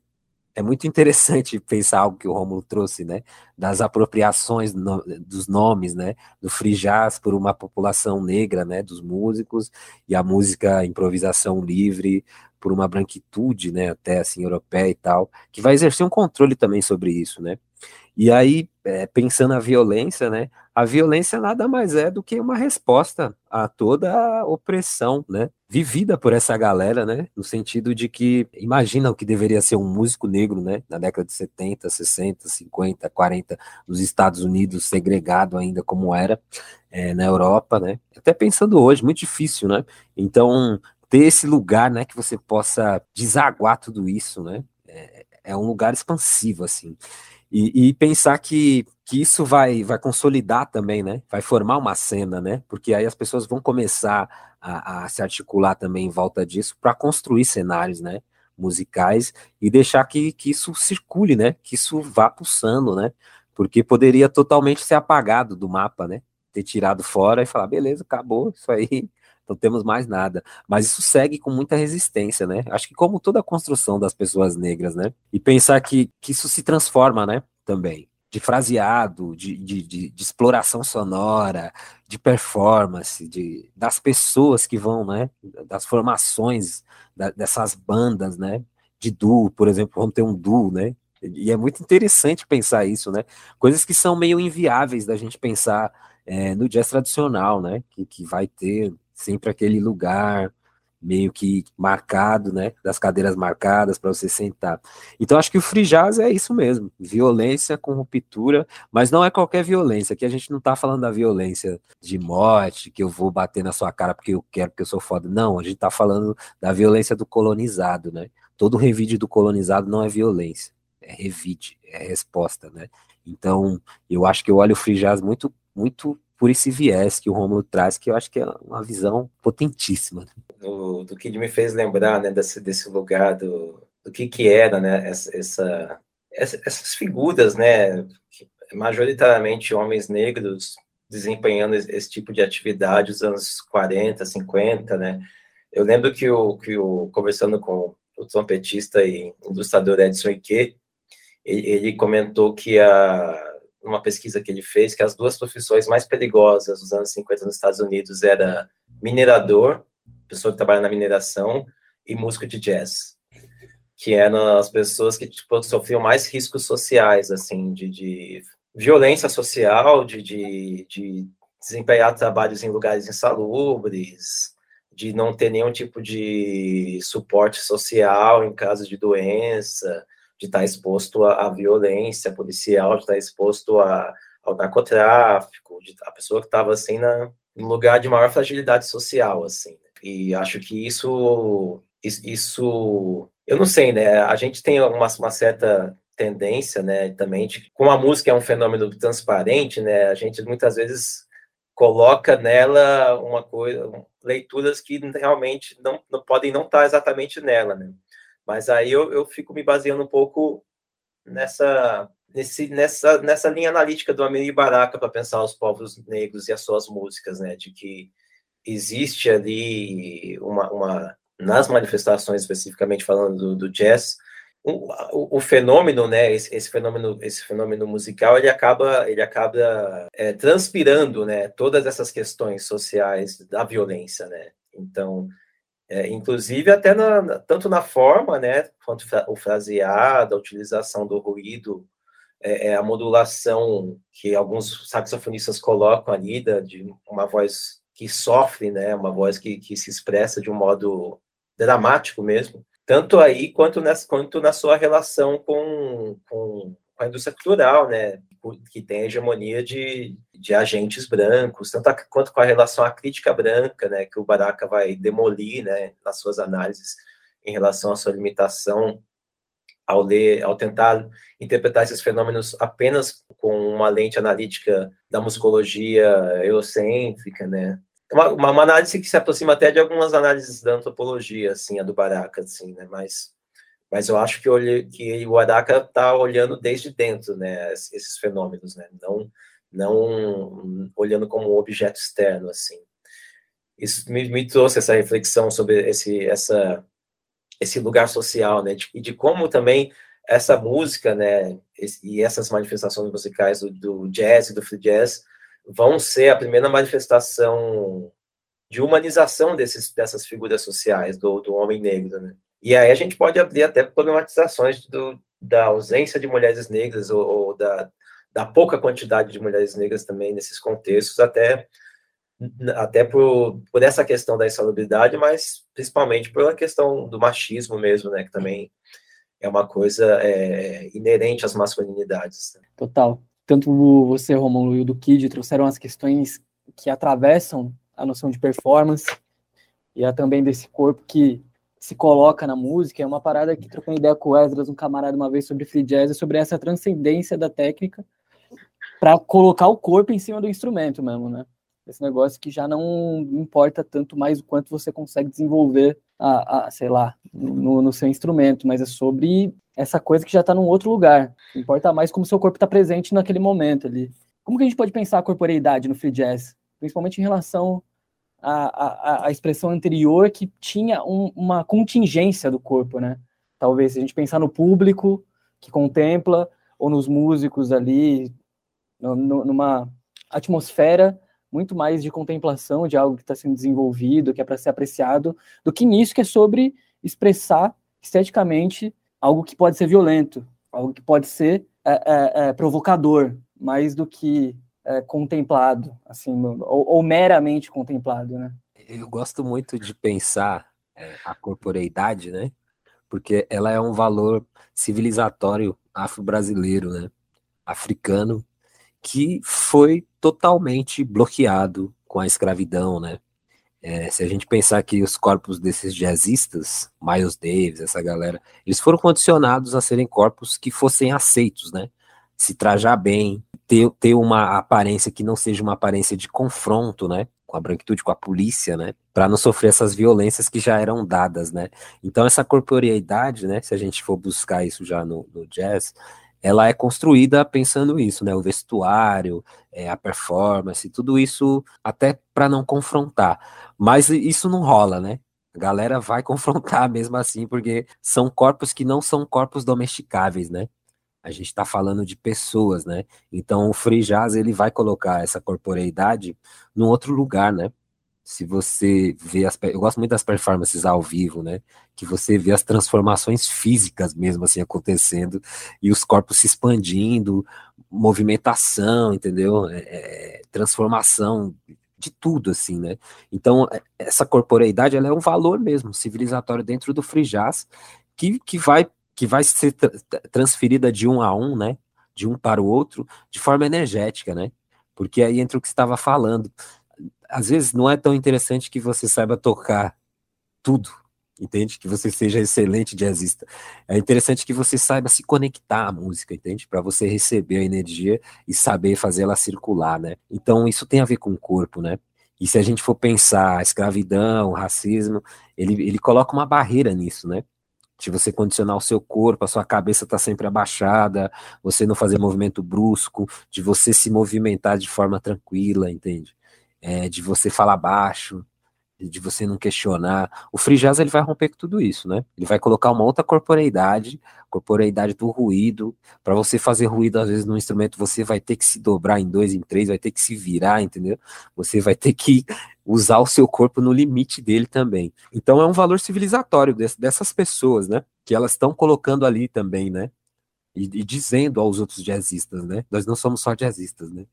é muito interessante pensar algo que o Romulo trouxe, né? Das apropriações no, dos nomes, né? Do free jazz por uma população negra, né? Dos músicos e a música improvisação livre por uma branquitude, né? Até assim europeia e tal, que vai exercer um controle também sobre isso, né? E aí, é, pensando na violência, né? A violência nada mais é do que uma resposta a toda a opressão, né? Vivida por essa galera, né? No sentido de que imagina o que deveria ser um músico negro, né? Na década de 70, 60, 50, 40, nos Estados Unidos, segregado ainda como era é, na Europa, né? Até pensando hoje, muito difícil, né? Então, ter esse lugar, né? Que você possa desaguar tudo isso, né? É, é um lugar expansivo, assim. E, e, pensar que, que isso vai, vai consolidar também, né? Vai formar uma cena, né? Porque aí as pessoas vão começar a, a se articular também em volta disso para construir cenários, né? Musicais e deixar que, que isso circule, né? Que isso vá pulsando, né? Porque poderia totalmente ser apagado do mapa, né? Ter tirado fora e falar, beleza, acabou, isso aí, não temos mais nada. Mas isso segue com muita resistência, né? Acho que como toda a construção das pessoas negras, né? E pensar que, que isso se transforma, né? Também. De fraseado, de, de, de, de exploração sonora, de performance, de, das pessoas que vão, né? Das formações da, dessas bandas, né? De duo, por exemplo, vamos ter um duo, né? E é muito interessante pensar isso, né? Coisas que são meio inviáveis da gente pensar é, no jazz tradicional, né? Que, que vai ter sempre aquele lugar meio que marcado, né, das cadeiras marcadas para você sentar. Então acho que o free jazz é isso mesmo, violência com ruptura, mas não é qualquer violência, que a gente não está falando da violência de morte, que eu vou bater na sua cara porque eu quero, porque eu sou foda. Não, a gente está falando da violência do colonizado, né? Todo revide do colonizado não é violência, é revide, é resposta, né? Então, eu acho que eu olho o free jazz muito muito por esse viés que o Romulo traz, que eu acho que é uma visão potentíssima. Do, que me fez lembrar, né, desse, desse lugar do, do que que era, né, essa, essa essas figuras, né, majoritariamente homens negros desempenhando esse tipo de atividade nos anos 40, 50, né? Eu lembro que o que o conversando com o trompetista e ilustrador Edson Ike, ele, ele comentou que a uma pesquisa que ele fez, que as duas profissões mais perigosas dos anos 50 nos Estados Unidos era minerador, pessoa que trabalha na mineração, e músico de jazz, que eram as pessoas que tipo, sofriam mais riscos sociais, assim, de, de violência social, de, de, de desempenhar trabalhos em lugares insalubres, de não ter nenhum tipo de suporte social em caso de doença, de estar exposto à, à violência policial, de estar exposto a, ao narcotráfico, de, a pessoa que estava assim na, no lugar de maior fragilidade social, assim. E acho que isso, isso, eu não sei, né? A gente tem uma, uma certa tendência, né, também, de, como a música é um fenômeno transparente, né, a gente muitas vezes coloca nela uma coisa, leituras que realmente não, não podem não estar exatamente nela, né. Mas aí eu, eu fico me baseando um pouco nessa, nesse, nessa, nessa linha analítica do Amiri Baraka para pensar os povos negros e as suas músicas, né? De que existe ali uma, uma nas manifestações especificamente falando do, do jazz, o, o, o, fenômeno, né, esse, esse, fenômeno, esse fenômeno musical, ele acaba, ele acaba é, transpirando, né, todas essas questões sociais da violência, né. Então, é, inclusive até na, tanto na forma, né, quanto o fraseado, a utilização do ruído, é, é, a modulação que alguns saxofonistas colocam ali, da, de uma voz que sofre, né, uma voz que, que se expressa de um modo dramático mesmo, tanto aí quanto, nessa, quanto na sua relação com, com, com a indústria cultural, né, que tem a hegemonia de, de agentes brancos, tanto a, quanto com a relação à crítica branca, né, que o Baraka vai demolir, né, nas suas análises em relação à sua limitação ao ler, ao tentar interpretar esses fenômenos apenas com uma lente analítica da musicologia eurocêntrica, né, uma, uma, análise que se aproxima até de algumas análises da antropologia, assim, a do Baraka, assim, né, mas mas eu acho que, olhe, que o Araka está olhando desde dentro, né, esses fenômenos, né, não, não olhando como um objeto externo, assim. isso me, me trouxe essa reflexão sobre esse, essa, esse lugar social, né? E de, de, como também essa música, né? E essas manifestações musicais do, do jazz e do free jazz vão ser a primeira manifestação de humanização desses, dessas figuras sociais, do, do homem negro, né? E aí a gente pode abrir até problematizações do, da ausência de mulheres negras ou, ou da, da pouca quantidade de mulheres negras também nesses contextos, até até por, por essa questão da insalubridade, mas principalmente pela questão do machismo mesmo, né, que também é uma coisa é, inerente às masculinidades. Né? Total. Tanto você, Romulo, e o do Kid trouxeram as questões que atravessam a noção de performance e a também desse corpo que se coloca na música. É uma parada que trocando ideia com o Esdras, um camarada, uma vez sobre free jazz, sobre essa transcendência da técnica para colocar o corpo em cima do instrumento mesmo, né? Esse negócio que já não importa tanto mais o quanto você consegue desenvolver, a, a sei lá, no, no, seu instrumento, mas é sobre essa coisa que já está num outro lugar. Importa mais como seu corpo está presente naquele momento ali. Como que a gente pode pensar a corporeidade no free jazz? Principalmente em relação à, à, à expressão anterior que tinha um, uma contingência do corpo, né? Talvez, se a gente pensar no público que contempla, ou nos músicos ali, no, numa atmosfera muito mais de contemplação de algo que está sendo desenvolvido, que é para ser apreciado, do que nisso que é sobre expressar esteticamente algo que pode ser violento, algo que pode ser é, é, é, provocador, mais do que é, contemplado, assim, ou, ou, meramente contemplado, né? Eu gosto muito de pensar é, a corporeidade, né? Porque ela é um valor civilizatório afro-brasileiro, né? Africano, que foi totalmente bloqueado com a escravidão, né? É, se a gente pensar que os corpos desses jazzistas, Miles Davis, essa galera, eles foram condicionados a serem corpos que fossem aceitos, né? Se trajar bem, ter, ter uma aparência que não seja uma aparência de confronto, né? Com a branquitude, com a polícia, né? Para não sofrer essas violências que já eram dadas, né? Então, essa corporeidade, né? Se a gente for buscar isso já no, no jazz, ela é construída pensando isso, né? O vestuário, é, a performance, tudo isso até para não confrontar. Mas isso não rola, né? A galera vai confrontar mesmo assim, porque são corpos que não são corpos domesticáveis, né? A gente está falando de pessoas, né? Então o free jazz ele vai colocar essa corporeidade num outro lugar, né? se você vê as eu gosto muito das performances ao vivo, né? Que você vê as transformações físicas mesmo assim acontecendo e os corpos se expandindo, movimentação, entendeu? É, é, transformação de tudo assim, né? Então é, essa corporeidade ela é um valor mesmo civilizatório dentro do free jazz que, que vai que vai ser tra transferida de um a um, né? De um para o outro de forma energética, né? Porque aí entra o que estava falando às vezes não é tão interessante que você saiba tocar tudo, entende? Que você seja excelente jazzista. É interessante que você saiba se conectar à música, entende? Para você receber a energia e saber fazer ela circular, né? Então isso tem a ver com o corpo, né? E se a gente for pensar escravidão, racismo, ele, ele coloca uma barreira nisso, né? De você condicionar o seu corpo, a sua cabeça tá sempre abaixada, você não fazer movimento brusco, de você se movimentar de forma tranquila, entende? é, de você falar baixo, de você não questionar. O free jazz ele vai romper com tudo isso, né? Ele vai colocar uma outra corporeidade, corporeidade do ruído. Para você fazer ruído, às vezes, no instrumento, você vai ter que se dobrar em dois, em três, vai ter que se virar, entendeu? Você vai ter que usar o seu corpo no limite dele também. Então é um valor civilizatório dessas pessoas, né? Que elas estão colocando ali também, né? E, e dizendo aos outros jazzistas, né? Nós não somos só jazzistas, né?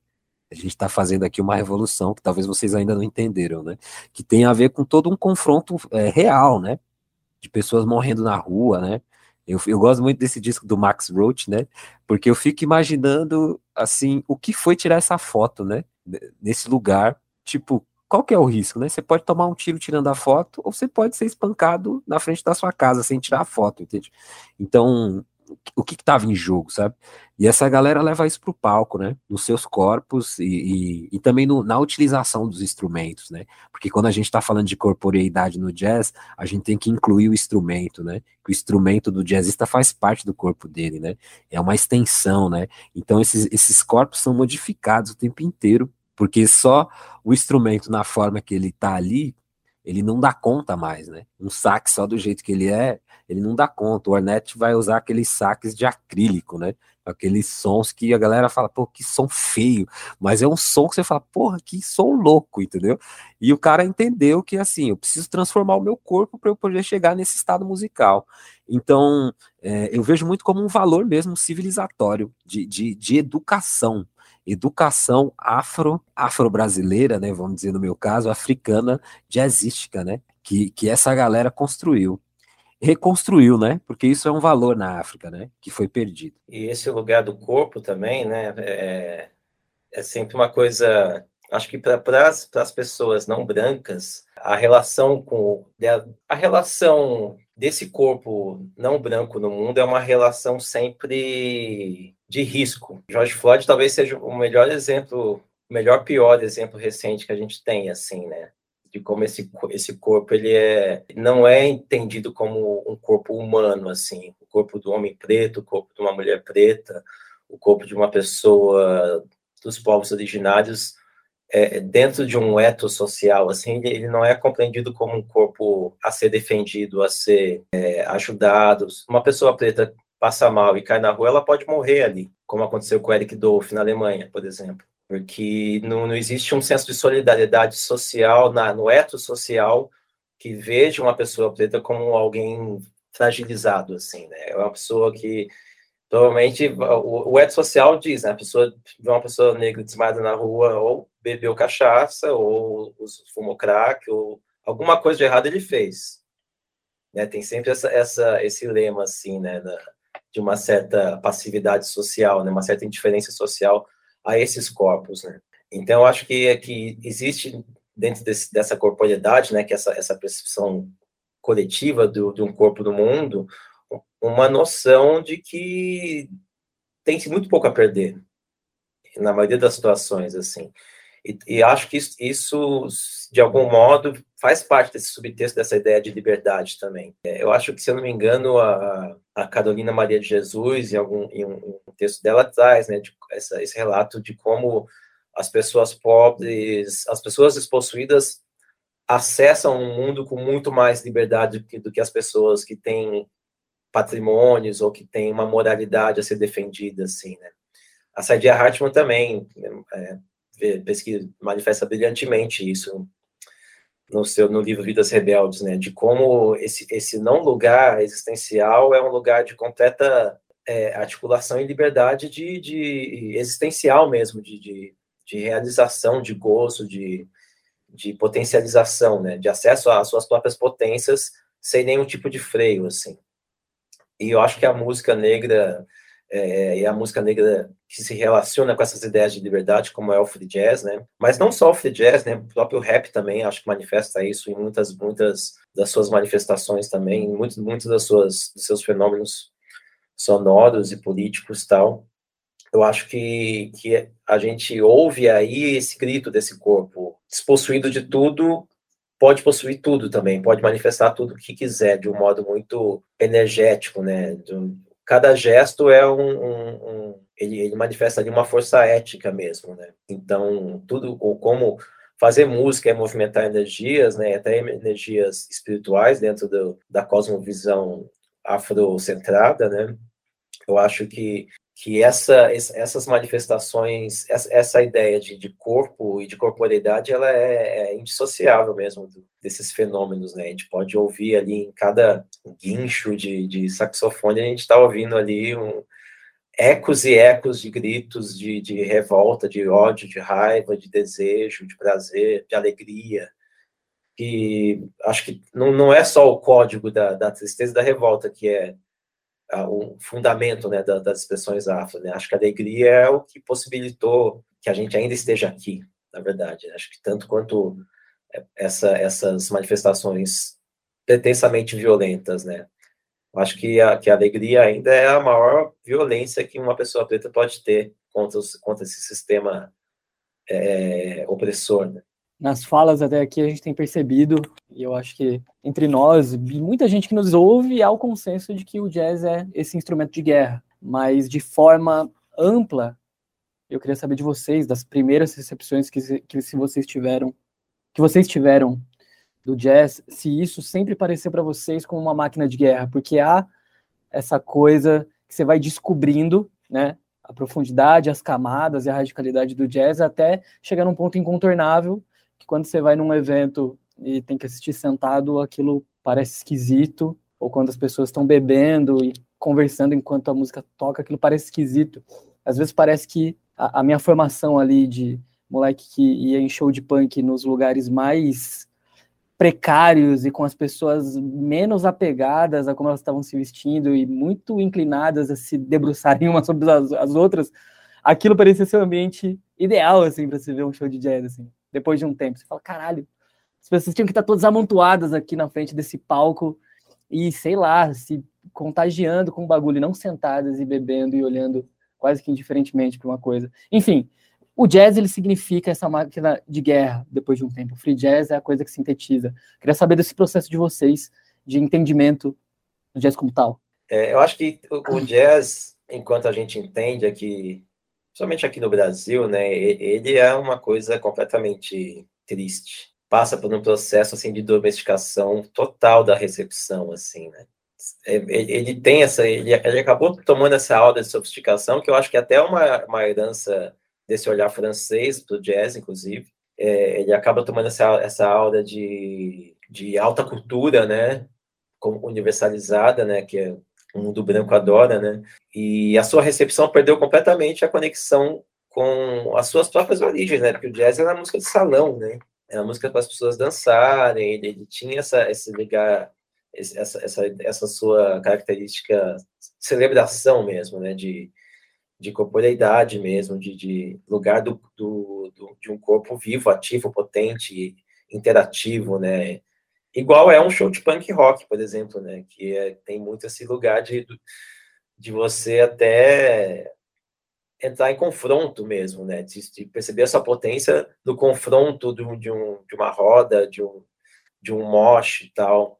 A gente está fazendo aqui uma revolução que talvez vocês ainda não entenderam, né? Que tem a ver com todo um confronto é, real, né? De pessoas morrendo na rua, né? Eu, eu gosto muito desse disco do Max Roach, né? Porque eu fico imaginando, assim, o que foi tirar essa foto, né? Nesse lugar, tipo, qual que é o risco, né? Você pode tomar um tiro tirando a foto, ou você pode ser espancado na frente da sua casa sem tirar a foto, entende? Então, o que estava em jogo, sabe? E essa galera leva isso para o palco, né? Nos seus corpos e, e, e também no, na utilização dos instrumentos, né? Porque quando a gente está falando de corporeidade no jazz, a gente tem que incluir o instrumento, né? Que o instrumento do jazzista faz parte do corpo dele, né? É uma extensão, né? Então esses, esses corpos são modificados o tempo inteiro porque só o instrumento na forma que ele tá ali, ele não dá conta mais, né? Um sax só do jeito que ele é, ele não dá conta. O Ornette vai usar aqueles saques de acrílico, né? Aqueles sons que a galera fala, pô, que som feio, mas é um som que você fala, porra, que som louco, entendeu? E o cara entendeu que assim, eu preciso transformar o meu corpo para eu poder chegar nesse estado musical. Então, é, eu vejo muito como um valor mesmo civilizatório, de, de, de educação educação afro, afro-brasileira, né, vamos dizer no meu caso, africana, jazzística, né, que, que essa galera construiu reconstruiu, né? Porque isso é um valor na África, né? Que foi perdido. E esse lugar do corpo também, né? É, é sempre uma coisa. Acho que para as pessoas não brancas, a relação com a relação desse corpo não branco no mundo é uma relação sempre de risco. George Floyd talvez seja o melhor exemplo, o melhor pior exemplo recente que a gente tem, assim, né? de como esse, esse corpo ele é não é entendido como um corpo humano assim o corpo do homem preto o corpo de uma mulher preta o corpo de uma pessoa dos povos originários é, dentro de um eto social assim ele, ele, não é compreendido como um corpo a ser defendido a ser é, ajudado uma pessoa preta passa mal e cai na rua ela pode morrer ali como aconteceu com Eric Dolph na Alemanha por exemplo porque não, não existe um senso de solidariedade social, na, no eto social, que veja uma pessoa preta como alguém fragilizado, assim, né? É uma pessoa que, provavelmente, o, o eto social diz, né? A pessoa uma pessoa negra desmaiada na rua, ou bebeu cachaça, ou fumou crack, ou alguma coisa de errado ele fez. Né? Tem sempre essa, essa, esse lema, assim, né? Da, de uma certa passividade social, né? Uma certa indiferença social a esses corpos, né? Então, eu acho que, que existe dentro desse, dessa corporeidade, né, que essa, essa percepção coletiva do, de um corpo do mundo, uma noção de que tem-se muito pouco a perder, na maioria das situações, assim. E, e acho que isso, isso, de algum modo, faz parte desse subtexto, dessa ideia de liberdade também. É, eu acho que, se eu não me engano, a, a Carolina Maria de Jesus, em, algum, em um, texto dela, traz né, de, essa, esse relato de como as pessoas pobres, as pessoas despossuídas acessam um mundo com muito mais liberdade do que, do que as pessoas que têm patrimônios ou que têm uma moralidade a ser defendida, assim, né? A Saidia Hartman também é, pesquisa, manifesta brilhantemente isso no seu no livro Vidas Rebeldes, né, de como esse esse não lugar existencial é um lugar de completa é, articulação e liberdade de, de existencial mesmo, de, de, de, realização, de gozo, de, de potencialização, né, de acesso às suas próprias potências sem nenhum tipo de freio, assim. E eu acho que a música negra é, e a música negra que se relaciona com essas ideias de liberdade, como é o free jazz, né? Mas não só o free jazz, né? O próprio rap também, acho que manifesta isso em muitas, muitas das suas manifestações também, em muitos, muitos das suas, dos seus fenômenos sonoros e políticos tal. Eu acho que, que a gente ouve aí esse grito desse corpo, despossuído de tudo, pode possuir tudo também, pode manifestar tudo o que quiser, de um modo muito energético, né? De, cada gesto é um, um, um ele, ele, manifesta ali uma força ética mesmo, né? Então, tudo, ou como fazer música é movimentar energias, né? Até energias espirituais dentro do, da cosmovisão afrocentrada, né? Eu acho que que essa, essas manifestações, essa, ideia de, de, corpo e de corporeidade, ela é, é, indissociável mesmo desses fenômenos, né? A gente pode ouvir ali em cada guincho de, de saxofone, a gente está ouvindo ali um, ecos e ecos de gritos de, de revolta, de ódio, de raiva, de desejo, de prazer, de alegria, que acho que não, não é só o código da, da tristeza e da revolta que é o fundamento né, das expressões afro. Né? Acho que a alegria é o que possibilitou que a gente ainda esteja aqui, na verdade. Né? Acho que tanto quanto essa, essas manifestações pretensamente violentas, né? Acho que a, que a alegria ainda é a maior violência que uma pessoa preta pode ter contra, os, contra esse sistema é, opressor, né? Nas falas até aqui a gente tem percebido, e eu acho que entre nós, muita gente que nos ouve, há o consenso de que o jazz é esse instrumento de guerra, mas de forma ampla, Eu queria saber de vocês, das primeiras recepções que, que se vocês tiveram, que vocês tiveram do jazz, se isso sempre pareceu para vocês como uma máquina de guerra, porque há essa coisa que você vai descobrindo, né, a profundidade, as camadas e a radicalidade do jazz até chegar num ponto incontornável, que quando você vai num evento e tem que assistir sentado, aquilo parece esquisito, ou quando as pessoas estão bebendo e conversando enquanto a música toca, aquilo parece esquisito. Às vezes parece que a, a minha formação ali de moleque que ia em show de punk nos lugares mais precários e com as pessoas menos apegadas a como elas estavam se vestindo e muito inclinadas a se debruçarem umas sobre as, as outras, aquilo parecia ser o um ambiente ideal assim para se ver um show de jazz assim. Depois de um tempo, você fala, caralho, as pessoas tinham que estar todas amontoadas aqui na frente desse palco e sei lá, se contagiando com o bagulho, não sentadas e bebendo e olhando quase que indiferentemente para uma coisa. Enfim, o jazz ele significa essa máquina de guerra depois de um tempo. O free jazz é a coisa que sintetiza. Queria saber desse processo de vocês de entendimento do jazz como tal. É, eu acho que o, jazz, enquanto a gente entende aqui, somente aqui no Brasil, né, ele é uma coisa completamente triste. Passa por um processo assim de domesticação total da recepção, assim, né? É, ele tem essa, ele, ele acabou tomando essa aula de sofisticação que eu acho que é até uma, uma herança desse olhar francês para o jazz, inclusive. É, ele acaba tomando essa, essa aura de, de alta cultura, né, universalizada, né, que é, o mundo branco adora, né, e a sua recepção perdeu completamente a conexão com as suas próprias origens, né, porque o jazz era música de salão, né, era música para as pessoas dançarem, ele, ele tinha essa, esse ligar, essa, essa, essa sua característica celebração mesmo, né, de, de corporeidade mesmo, de, de lugar do, do, do, de um corpo vivo, ativo, potente, interativo, né? Igual é um show de punk rock, por exemplo, né? Que é, tem muito esse lugar de, de você até entrar em confronto mesmo, né? De, de perceber essa potência do confronto de, de, um, de uma roda, de um, de um mosh e tal.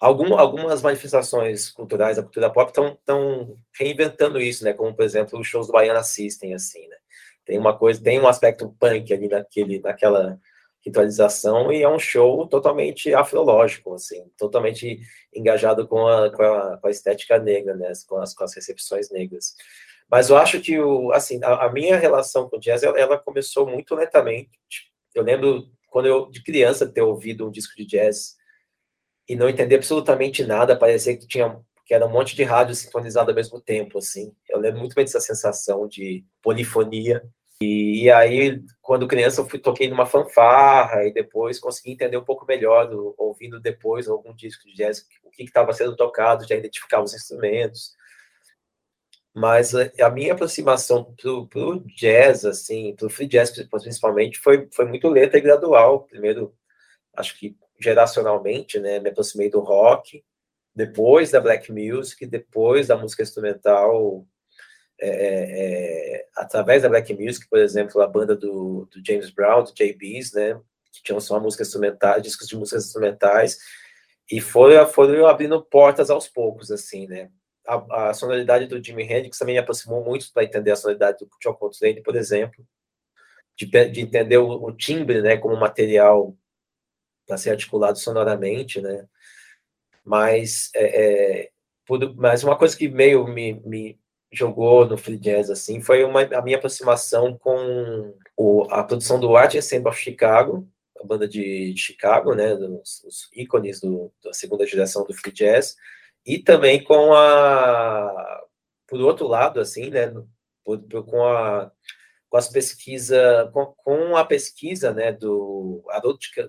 Algum, algumas manifestações culturais da cultura pop estão reinventando isso, né? Como, por exemplo, os shows do Baiana System, assim, né? Tem uma coisa, tem um aspecto punk ali naquele, naquela ritualização e é um show totalmente afrológico, assim, totalmente engajado com a, com a, com a estética negra, né? Com as, com as recepções negras. Mas eu acho que, o, assim, a, a minha relação com o jazz, ela, ela começou muito lentamente. Eu lembro, quando eu, de criança, ter ouvido um disco de jazz e não entender absolutamente nada, parecia que tinha que era um monte de rádio sintonizado ao mesmo tempo, assim. Eu lembro muito bem dessa sensação de polifonia. E, e aí, quando criança, eu fui, toquei numa fanfarra e depois consegui entender um pouco melhor, ouvindo depois algum disco de jazz, o que estava sendo tocado, já identificava os instrumentos. Mas a, a minha aproximação pro, pro jazz, assim, pro free jazz principalmente, foi, foi muito lenta e gradual. Primeiro, acho que geracionalmente, né? Me aproximei do rock, depois da black music, depois da música instrumental, é, é, é através da black music, por exemplo, a banda do, do James Brown, do JBs, né? Que tinham só música instrumental, discos de músicas instrumentais, e foram, foram abrindo portas aos poucos, assim, né? A, a sonoridade do Jimi Hendrix também me aproximou muito para entender a sonoridade do John Coltrane, por exemplo, de, de entender o, o timbre, né, como material para ser articulado sonoramente, né? Mas, é, é, por, mas uma coisa que meio me, me jogou no free jazz assim foi uma, a minha aproximação com o, a produção do Art Ensemble of Chicago, a banda de, Chicago, né, os, os ícones do, da segunda geração do free jazz, e também com a, por outro lado, assim, né, por, por, com a com as pesquisas, com, com, a pesquisa né, do,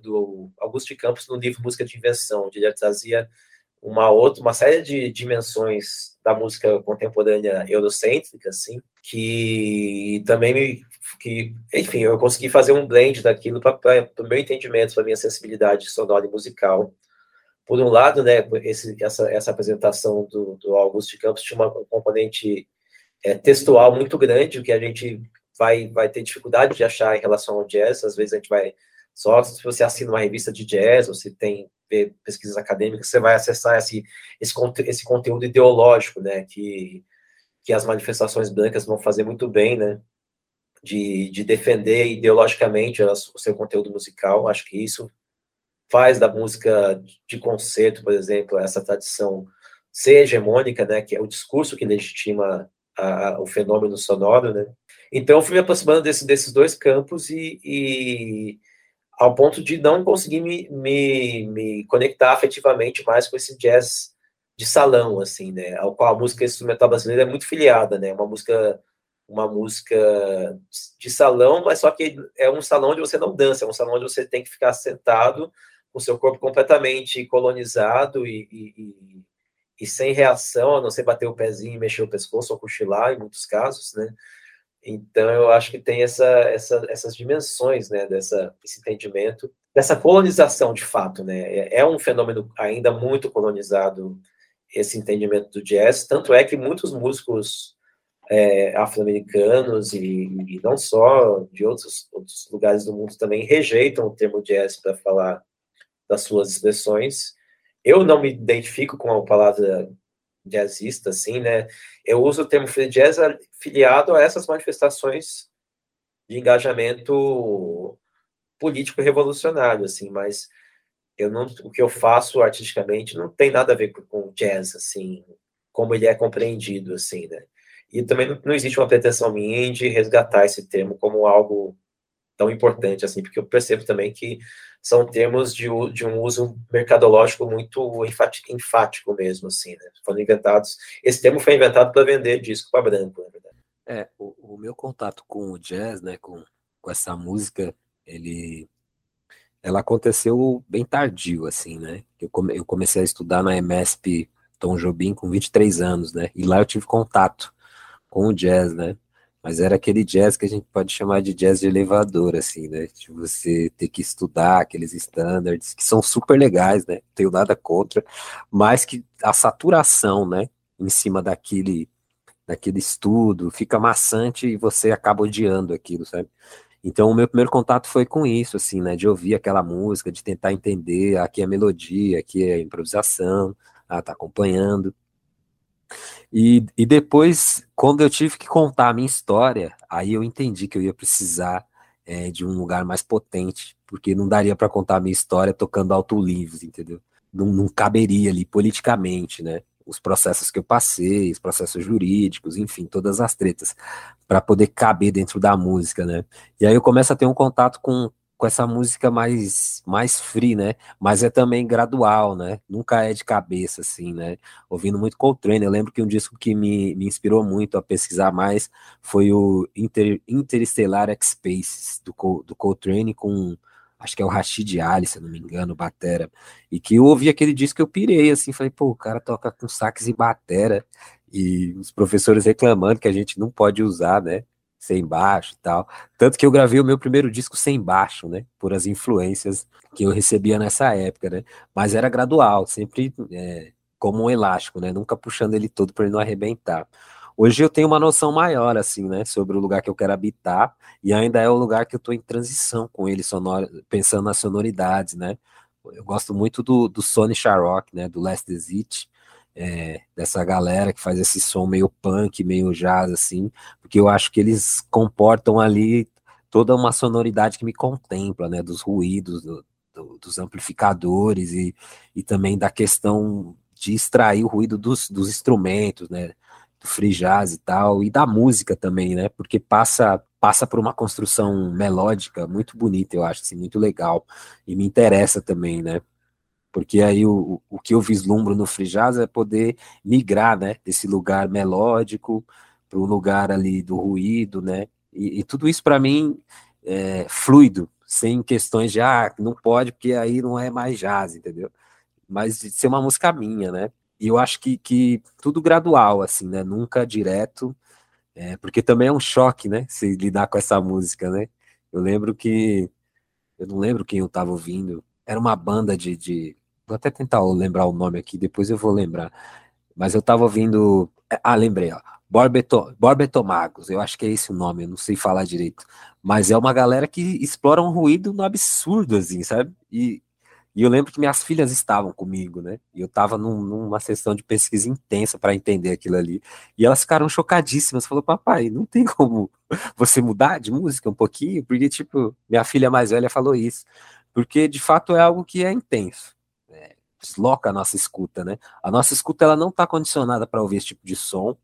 do Augusto de Campos no livro Música de Invenção, onde ele trazia uma outra, uma série de dimensões da música contemporânea eurocêntrica, assim, que também me, que, enfim, eu consegui fazer um blend daquilo para o meu entendimento, para minha sensibilidade sonora e musical. Por um lado, né, esse, essa, essa apresentação do, do Augusto de Campos tinha uma, um componente é, textual muito grande, o que a gente vai, vai ter dificuldade de achar em relação ao jazz. Às vezes a gente vai só se você assina uma revista de jazz ou se tem pesquisas acadêmicas, você vai acessar esse, esse, esse conteúdo ideológico, né, que, que as manifestações brancas vão fazer muito bem, né, de, de defender ideologicamente o seu conteúdo musical. Acho que isso faz da música de concerto, por exemplo, essa tradição ser hegemônica, né, que é o discurso que legitima a, a, o fenômeno sonoro, né. Então, eu fui me aproximando desse, desses dois campos e, e, ao ponto de não conseguir me, me, me, conectar afetivamente mais com esse jazz de salão, assim, né, ao qual a música instrumental brasileira é muito filiada, né, uma música uma música de salão, mas só que é um salão onde você não dança, é um salão onde você tem que ficar sentado com seu corpo completamente colonizado e, e, e, sem reação, a não ser bater o pezinho e mexer o pescoço ou cochilar, em muitos casos, né? Então, eu acho que tem essa, essa, essas dimensões, né, dessa, esse entendimento, dessa colonização, de fato, né? É, é um fenômeno ainda muito colonizado, esse entendimento do jazz, tanto é que muitos músicos é, afro-americanos e, e, não só de outros, outros lugares do mundo também rejeitam o termo jazz para falar das suas expressões. Eu não me identifico com a palavra jazzista, assim, né? Eu uso o termo free jazz filiado a essas manifestações de engajamento político revolucionário, assim, mas eu não, o que eu faço artisticamente não tem nada a ver com, jazz, assim, como ele é compreendido, assim, né? E também não, não existe uma pretensão minha de resgatar esse termo como algo tão importante assim, porque eu percebo também que são termos de, de um uso mercadológico muito enfático mesmo, assim, né? Foram inventados. Esse termo foi inventado para vender disco para branco, na verdade. É, o, o, meu contato com o jazz, né, com, com essa música, ele ela aconteceu bem tardio, assim, né? Eu, come, eu comecei a estudar na MSP Tom Jobim com 23 anos, né? E lá eu tive contato com o jazz, né? Mas era aquele jazz que a gente pode chamar de jazz de elevador, assim, né? De você ter que estudar aqueles standards, que são super legais, né? Não tenho nada contra, mas que a saturação, né? Em cima daquele, daquele estudo fica maçante e você acaba odiando aquilo, sabe? Então, o meu primeiro contato foi com isso, assim, né? De ouvir aquela música, de tentar entender, aqui é melodia, aqui é improvisação, ah, tá acompanhando. E, e depois, quando eu tive que contar a minha história, aí eu entendi que eu ia precisar é, de um lugar mais potente, porque não daria para contar a minha história tocando alto livros, entendeu? Não, não caberia ali politicamente, né? Os processos que eu passei, os processos jurídicos, enfim, todas as tretas, para poder caber dentro da música, né? E aí eu começo a ter um contato com, com essa música mais mais free, né? Mas é também gradual, né? Nunca é de cabeça, assim, né? Ouvindo muito Coltrane, eu lembro que um disco que me, me inspirou muito a pesquisar mais foi o Inter, Interstellar X-Spaces, do, do Coltrane com acho que é o Rashid Ali, se não me engano, batera, e que eu ouvi aquele disco eu pirei, assim, falei, pô, o cara toca com sax e batera, e os professores reclamando que a gente não pode usar, né, sem baixo e tal. Tanto que eu gravei o meu primeiro disco sem baixo, né? Por as influências que eu recebia nessa época, né? Mas era gradual, sempre é, como um elástico, né? Nunca puxando ele todo para ele não arrebentar. Hoje eu tenho uma noção maior, assim, né, sobre o lugar que eu quero habitar, e ainda é o lugar que eu estou em transição com ele, sonoro, pensando nas sonoridades, né. Eu gosto muito do, do Sony Sharrock, né, do Last Exit, é, dessa galera que faz esse som meio punk, meio jazz, assim, porque eu acho que eles comportam ali toda uma sonoridade que me contempla, né, dos ruídos, do, do, dos amplificadores e, e também da questão de extrair o ruído dos, dos instrumentos, né, do free jazz e tal, e da música também, né, porque passa passa por uma construção melódica muito bonita, eu acho, assim, muito legal, e me interessa também, né, porque aí o, o que eu vislumbro no free jazz é poder migrar, né, desse lugar melódico para o lugar ali do ruído, né, e, e tudo isso para mim é fluido, sem questões de, ah, não pode porque aí não é mais jazz, entendeu? Mas de ser uma música minha, né, e eu acho que, que tudo gradual, assim, né, nunca direto, é, porque também é um choque, né, se lidar com essa música, né, eu lembro que, eu não lembro quem eu estava ouvindo, era uma banda de, de Vou até tentar lembrar o nome aqui, depois eu vou lembrar. Mas eu tava ouvindo. É, ah, lembrei, ó. Borbeto, Borbetomagos, eu acho que é esse o nome, eu não sei falar direito. Mas é uma galera que explora um ruído no absurdo, assim, sabe? E, E eu lembro que minhas filhas estavam comigo, né? E eu estava num, numa sessão de pesquisa intensa para entender aquilo ali. E elas ficaram chocadíssimas. Falou, papai, não tem como você mudar de música um pouquinho? Porque, tipo, minha filha mais velha falou isso. Porque, de fato, é algo que é intenso. Desloca a nossa escuta, né? A nossa escuta, ela não está condicionada para ouvir esse tipo de som.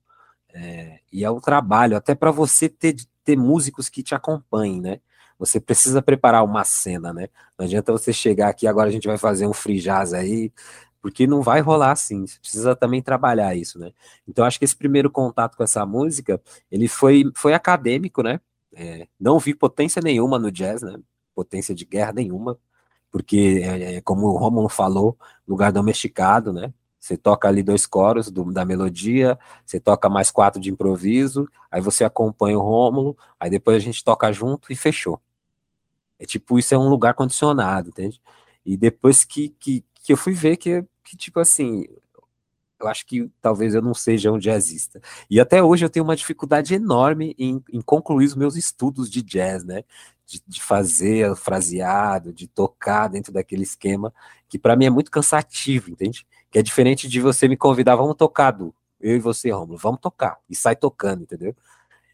É, e é um trabalho, até para você ter, ter músicos que te acompanhem, né? Você precisa preparar uma cena, né? Não adianta você chegar aqui, agora a gente vai fazer um free jazz aí, porque não vai rolar assim. Você precisa também trabalhar isso, né? Então acho que esse primeiro contato com essa música, ele foi, foi acadêmico, né? É, não vi potência nenhuma no jazz, né? Potência de guerra nenhuma, porque é, é como o Romulo falou, lugar domesticado, né? Você toca ali dois coros do, da melodia, você toca mais quatro de improviso, aí você acompanha o Rômulo, aí depois a gente toca junto e fechou. É tipo, isso é um lugar condicionado, entende? E depois que, que, que eu fui ver que, que, tipo assim, eu acho que talvez eu não seja um jazzista. E até hoje eu tenho uma dificuldade enorme em, em concluir os meus estudos de jazz, né? De, de fazer fraseado, de tocar dentro daquele esquema, que para mim é muito cansativo, entende? Que é diferente de você me convidar, vamos tocar, Du, eu e você, Romulo, vamos tocar, e sai tocando, entendeu?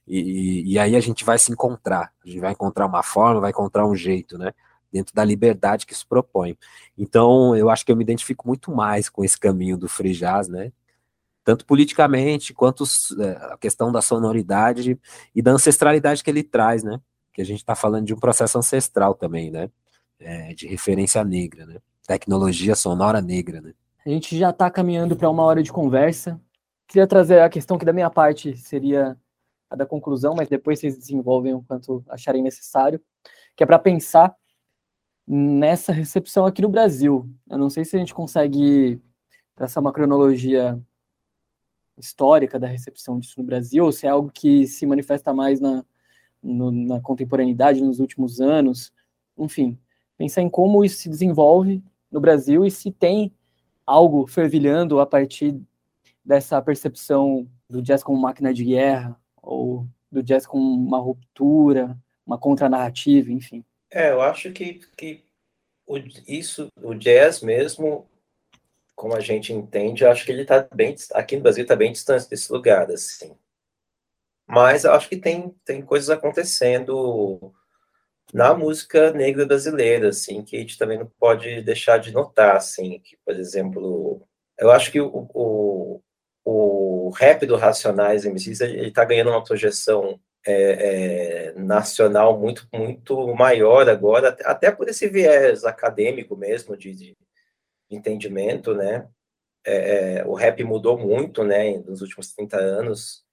E, e, aí a gente vai se encontrar, a gente vai encontrar uma forma, vai encontrar um jeito, né? Dentro da liberdade que se propõe. Então, eu acho que eu me identifico muito mais com esse caminho do free jazz, né? Tanto politicamente, quanto é, a questão da sonoridade e da ancestralidade que ele traz, né? Que a gente está falando de um processo ancestral também, né? É, de referência negra, né? Tecnologia sonora negra, né? A gente já está caminhando para uma hora de conversa. Queria trazer a questão que da minha parte seria a da conclusão, mas depois vocês desenvolvem o quanto acharem necessário, que é para pensar nessa recepção aqui no Brasil. Eu não sei se a gente consegue traçar uma cronologia histórica da recepção disso no Brasil, ou se é algo que se manifesta mais na, no, na contemporaneidade nos últimos anos. Enfim, pensar em como isso se desenvolve no Brasil e se tem algo fervilhando a partir dessa percepção do jazz como máquina de guerra, ou do jazz com uma ruptura, uma contranarrativa, enfim. É, eu acho que, que o, isso, o jazz mesmo, como a gente entende, eu acho que ele está bem, aqui no Brasil está bem distante desse lugar, assim. Mas acho que tem, tem coisas acontecendo na música negra brasileira, assim, que a gente também não pode deixar de notar, assim, que, por exemplo, eu acho que o, o, o rap do Racionais MCs ele está ganhando uma projeção é, é, nacional muito muito maior agora, até por esse viés acadêmico mesmo de, de entendimento, né? É, é o rap mudou muito, né, nos últimos 30 anos.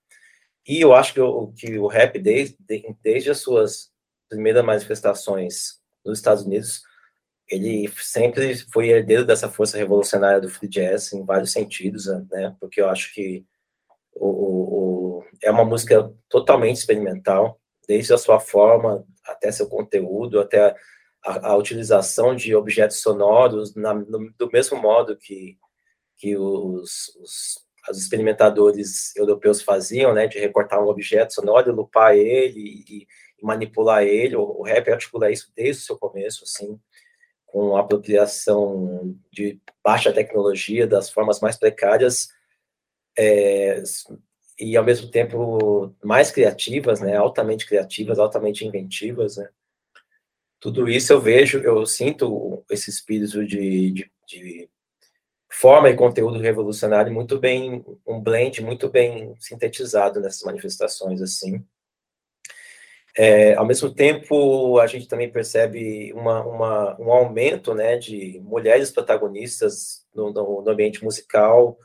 E eu acho que o, que o rap, desde, desde as suas primeiras manifestações nos Estados Unidos, ele sempre foi herdeiro dessa força revolucionária do free jazz em vários sentidos, né? Porque eu acho que o, o, é uma música totalmente experimental, desde a sua forma até seu conteúdo, até a, a utilização de objetos sonoros na, no, do mesmo modo que que os, os, os, experimentadores europeus faziam, né? De recortar um objeto sonoro, lupar ele e, e manipular ele. O, o rap articula isso desde o seu começo, assim com apropriação de baixa tecnologia, das formas mais precárias, é, e ao mesmo tempo mais criativas, né, altamente criativas, altamente inventivas, né. Tudo isso eu vejo, eu sinto esse espírito de, de, de forma e conteúdo revolucionário muito bem, um blend muito bem sintetizado nessas manifestações, assim. É, ao mesmo tempo, a gente também percebe uma, uma, um aumento né, de mulheres protagonistas no, no, no ambiente musical,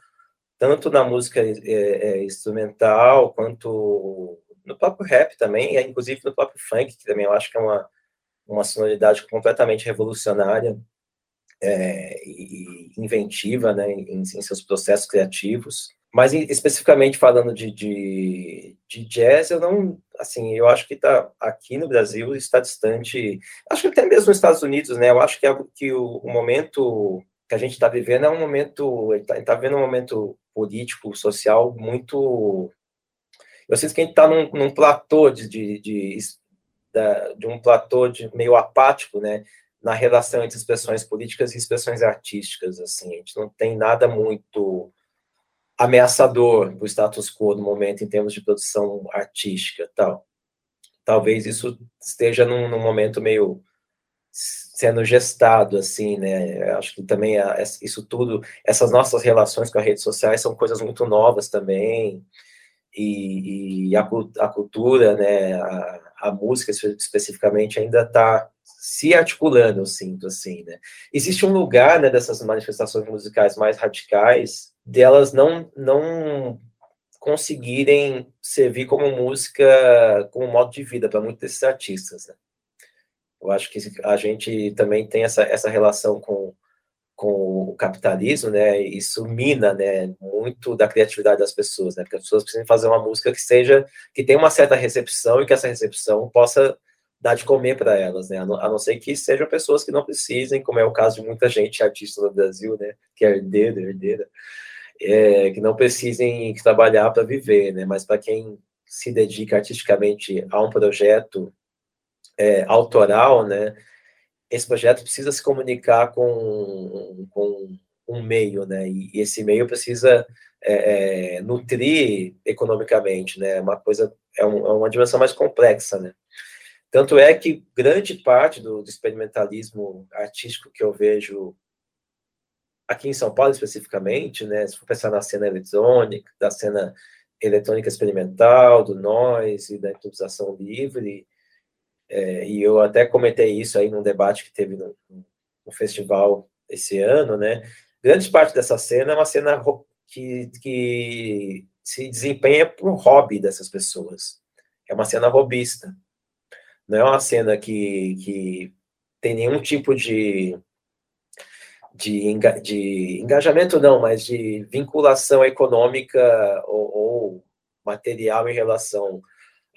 tanto na música é, é, instrumental, quanto no próprio rap também, e inclusive no próprio funk, que também eu acho que é uma, uma sonoridade completamente revolucionária é, e inventiva né, em, em seus processos criativos. Mas especificamente falando de, de, de, jazz, eu não, assim, eu acho que está aqui no Brasil está distante, acho que até mesmo nos Estados Unidos, né? Eu acho que, é, que o, o momento que a gente está vivendo é um momento, está tá vivendo um momento político, social muito, eu sinto que a gente está num, num platô de, de, de, de um platô de meio apático, né? Na relação entre expressões políticas e expressões artísticas, assim, a gente não tem nada muito ameaçador para o status quo no momento em termos de produção artística, tal. Talvez isso esteja num, num momento meio sendo gestado, assim, né? Acho que também isso tudo, essas nossas relações com as redes sociais são coisas muito novas também, e, e a, a, cultura, né, a, a música especificamente ainda está se articulando, eu sinto, assim, né? Existe um lugar, né, dessas manifestações musicais mais radicais, delas não, não conseguirem servir como música, como modo de vida para muitos desses artistas, né? Eu acho que a gente também tem essa, essa relação com, com o capitalismo, né? Isso mina, né, muito da criatividade das pessoas, né? Porque as pessoas precisam fazer uma música que seja que tenha uma certa recepção e que essa recepção possa dar de comer para elas, né? A não, a não, ser que sejam pessoas que não precisem, como é o caso de muita gente artista no Brasil, né? Que é herdeira, herdeira, é, que não precisem trabalhar para viver, né? Mas para quem se dedica artisticamente a um projeto é, autoral, né? Esse projeto precisa se comunicar com, com um meio, né? E, e esse meio precisa é, é, nutrir economicamente, né? Uma coisa é, um, é, uma dimensão mais complexa, né? Tanto é que grande parte do, do experimentalismo artístico que eu vejo aqui em São Paulo especificamente, né? Se for pensar na cena eletrônica, da cena eletrônica experimental, do noise e da improvisação livre, é, e eu até comentei isso aí num debate que teve no, no, festival esse ano, né? Grande parte dessa cena é uma cena que, que se desempenha por hobby dessas pessoas. É uma cena robista. Não é uma cena que, que tem nenhum tipo de, de, enga, de engajamento, não, mas de vinculação econômica ou, ou material em relação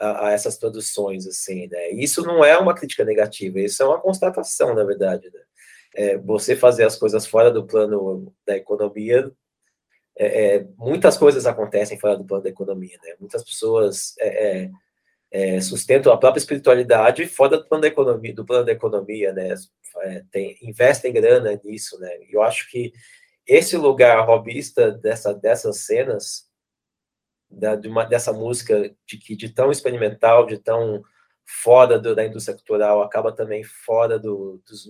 a, a, essas produções, assim, né? Isso não é uma crítica negativa, isso é uma constatação, na verdade, né? É, você fazer as coisas fora do plano da economia, é, é, muitas coisas acontecem fora do plano da economia, né? Muitas pessoas é, é, é, sustentam a própria espiritualidade fora do plano da economia, do plano da economia, né? Tem, investem grana nisso, né? E eu acho que esse lugar robista dessa, dessas cenas da, de uma, dessa música de que de tão experimental, de tão fora do, da indústria cultural, acaba também fora do, dos,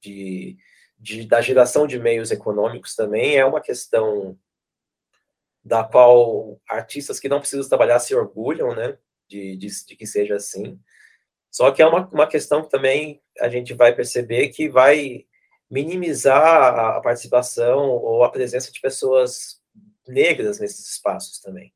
de, de, da geração de meios econômicos também, é uma questão da qual artistas que não precisam trabalhar se orgulham, né, de, de, de que seja assim. Só que é uma, uma questão que também a gente vai perceber que vai minimizar a participação ou a presença de pessoas negras nesses espaços também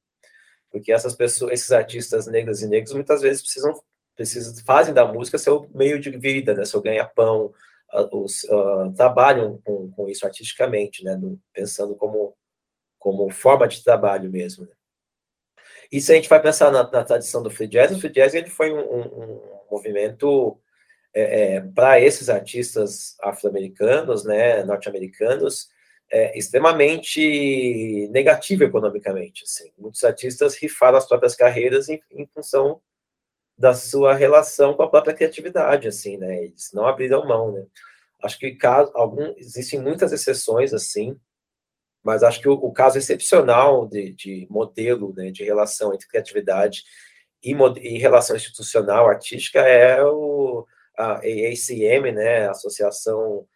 porque essas pessoas, esses artistas negros e negros muitas vezes precisam, precisam fazem da música seu meio de vida, né, seu ganha-pão, uh, trabalham com, com, isso artisticamente, né, pensando como como forma de trabalho mesmo. Né. E se a gente vai pensar na, na, tradição do free jazz, o free jazz ele foi um, um, um movimento é, é, para esses artistas afro-americanos, né, norte-americanos, é, extremamente negativo economicamente. Assim. Muitos artistas rifaram as próprias carreiras em, em, função da sua relação com a própria criatividade, assim, né? Eles não abriram mão, né? Acho que caso, algum, existem muitas exceções, assim, mas acho que o, o caso excepcional de, de, modelo, né, de relação entre criatividade e, e relação institucional artística é o a ACM, né, Associação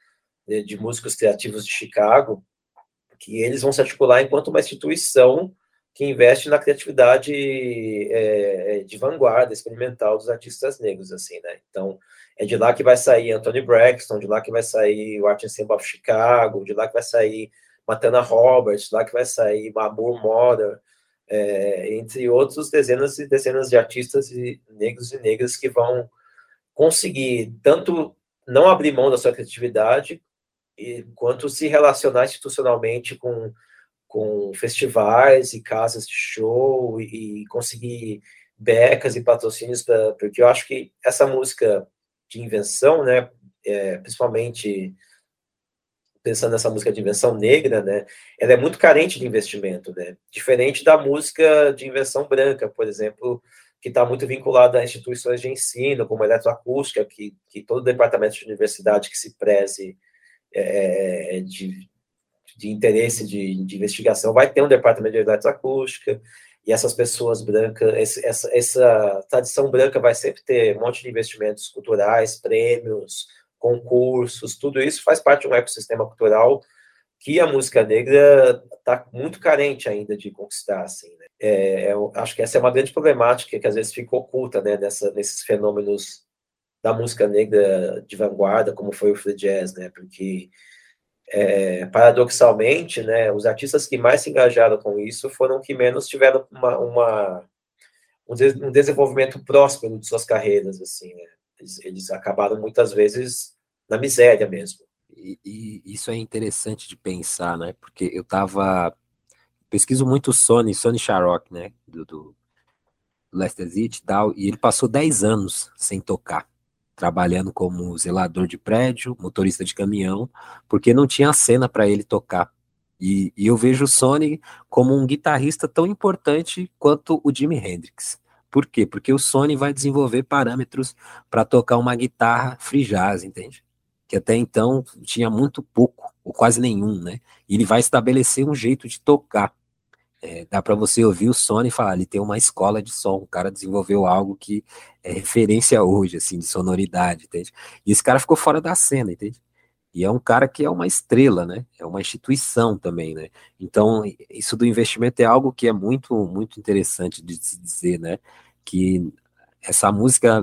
de músicos criativos de Chicago, que eles vão se articular enquanto uma instituição que investe na criatividade é, de vanguarda, experimental dos artistas negros, assim, né? Então, é de lá que vai sair Anthony Braxton, de lá que vai sair o Art Ensemble of Chicago, de lá que vai sair Matana Roberts, de lá que vai sair Mabur Moda, é, entre outros dezenas e dezenas de artistas e negros e negras que vão conseguir tanto não abrir mão da sua criatividade, quanto se relacionar institucionalmente com, com festivais e casas de show e, e conseguir becas e patrocínios para porque eu acho que essa música de invenção, né, é, principalmente pensando nessa música de invenção negra, né, ela é muito carente de investimento, né, diferente da música de invenção branca, por exemplo, que está muito vinculado a instituições de ensino, como a eletroacústica, que, que todo departamento de universidade que se preze é, de, de interesse de, de, investigação vai ter um departamento de eletroacústica, e essas pessoas brancas, esse, essa, essa tradição branca vai sempre ter um monte de investimentos culturais, prêmios, concursos, tudo isso faz parte de um ecossistema cultural que a música negra está muito carente ainda de conquistar, assim, né? é, eu acho que essa é uma grande problemática que às vezes fica oculta, né, nessa, nesses fenômenos da música negra de vanguarda, como foi o free jazz, né, porque é, paradoxalmente, né, os artistas que mais se engajaram com isso foram que menos tiveram uma, uma um, de, um, desenvolvimento próspero de suas carreiras, assim, né? eles, eles acabaram muitas vezes na miséria mesmo. E, e, isso é interessante de pensar, né? Porque eu tava pesquiso muito o Sony, Sony Sharrock, né? Do, do Lester Zitt e tal, e ele passou 10 anos sem tocar, trabalhando como zelador de prédio, motorista de caminhão, porque não tinha cena para ele tocar. E, e, eu vejo o Sony como um guitarrista tão importante quanto o Jimi Hendrix. Por quê? Porque o Sony vai desenvolver parâmetros para tocar uma guitarra free jazz, entende? que até então tinha muito pouco, ou quase nenhum, né? E ele vai estabelecer um jeito de tocar. É, dá para você ouvir o Sony e falar, ele tem uma escola de som, o cara desenvolveu algo que é referência hoje, assim, de sonoridade, entende? E esse cara ficou fora da cena, entende? E é um cara que é uma estrela, né? É uma instituição também, né? Então, isso do investimento é algo que é muito, muito interessante de se dizer, né? Que essa música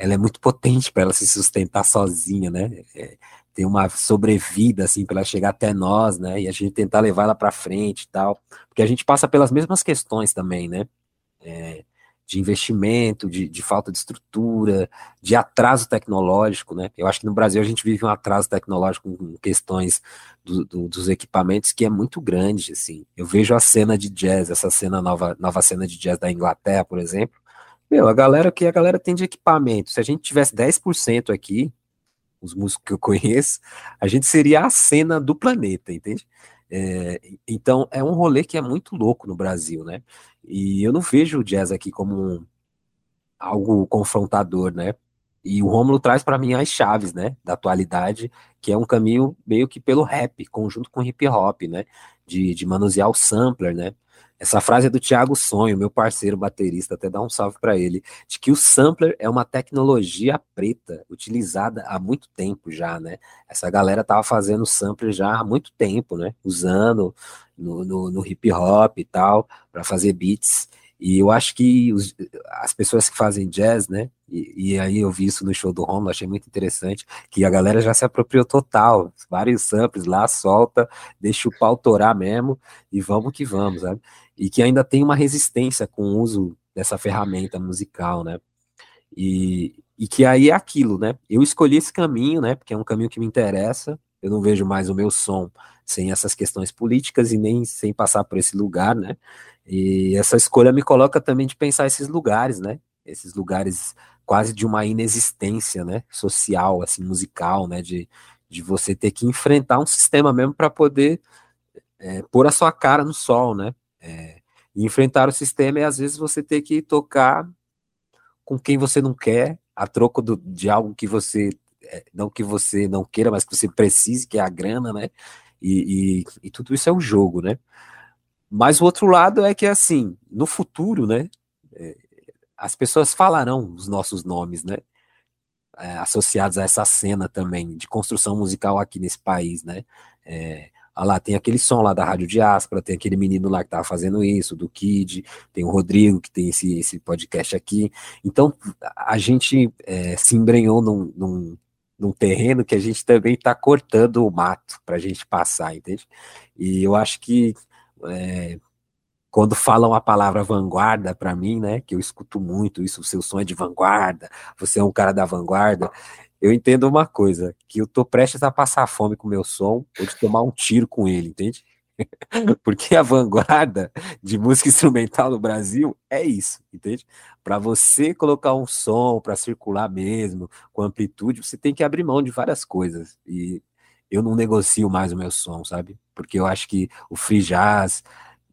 ela é muito potente para ela se sustentar sozinha, né? É, tem uma sobrevida assim para chegar até nós, né? E a gente tentar levar ela para frente e tal, porque a gente passa pelas mesmas questões também, né? É, de investimento, de, de, falta de estrutura, de atraso tecnológico, né? Eu acho que no Brasil a gente vive um atraso tecnológico com questões do, do, dos equipamentos que é muito grande, assim. Eu vejo a cena de jazz, essa cena nova, nova cena de jazz da Inglaterra, por exemplo, meu, a galera que a galera tem de equipamento, se a gente tivesse 10% aqui, os músicos que eu conheço, a gente seria a cena do planeta, entende? É, então é um rolê que é muito louco no Brasil, né? E eu não vejo o jazz aqui como um, algo confrontador, né? E o Romulo traz para mim as chaves, né, da atualidade, que é um caminho meio que pelo rap, conjunto com hip hop, né? De, de manusear o sampler, né? Essa frase é do Thiago Sonho, meu parceiro baterista, até dá um salve para ele, de que o sampler é uma tecnologia preta, utilizada há muito tempo já, né? Essa galera tava fazendo sampler já há muito tempo, né? Usando no, no, no hip hop e tal, para fazer beats. E eu acho que os, as pessoas que fazem jazz, né? E, e, aí eu vi isso no show do Romulo, achei muito interessante, que a galera já se apropriou total. Vários samples lá, solta, deixa o pau torar mesmo, e vamos que vamos, sabe? E que ainda tem uma resistência com o uso dessa ferramenta musical, né? E, e que aí é aquilo, né? Eu escolhi esse caminho, né? Porque é um caminho que me interessa. Eu não vejo mais o meu som sem essas questões políticas e nem sem passar por esse lugar, né? E essa escolha me coloca também de pensar esses lugares, né? Esses lugares quase de uma inexistência, né? Social, assim, musical, né? De, de você ter que enfrentar um sistema mesmo para poder é, pôr a sua cara no sol, né? É, e enfrentar o sistema é às vezes você ter que tocar com quem você não quer, a troco do, de algo que você é, não que você não queira, mas que você precise, que é a grana, né? E, e, e tudo isso é um jogo, né? Mas o outro lado é que, assim, no futuro, né, é, as pessoas falarão os nossos nomes, né, é, associados a essa cena também de construção musical aqui nesse país, né. É, lá, tem aquele som lá da Rádio Diáspora, tem aquele menino lá que tava fazendo isso, do Kid, tem o Rodrigo que tem esse, esse podcast aqui. Então, a gente é, se embrenhou num, num, num terreno que a gente também está cortando o mato para a gente passar, entende? E eu acho que é, quando falam a palavra vanguarda para mim, né, que eu escuto muito isso, o seu som é de vanguarda, você é um cara da vanguarda, eu entendo uma coisa, que eu tô prestes a passar fome com o meu som ou de tomar um tiro com ele, entende? Porque a vanguarda de música instrumental no Brasil é isso, entende? Para você colocar um som para circular mesmo, com amplitude, você tem que abrir mão de várias coisas. E eu não negocio mais o meu som, sabe? Porque eu acho que o free jazz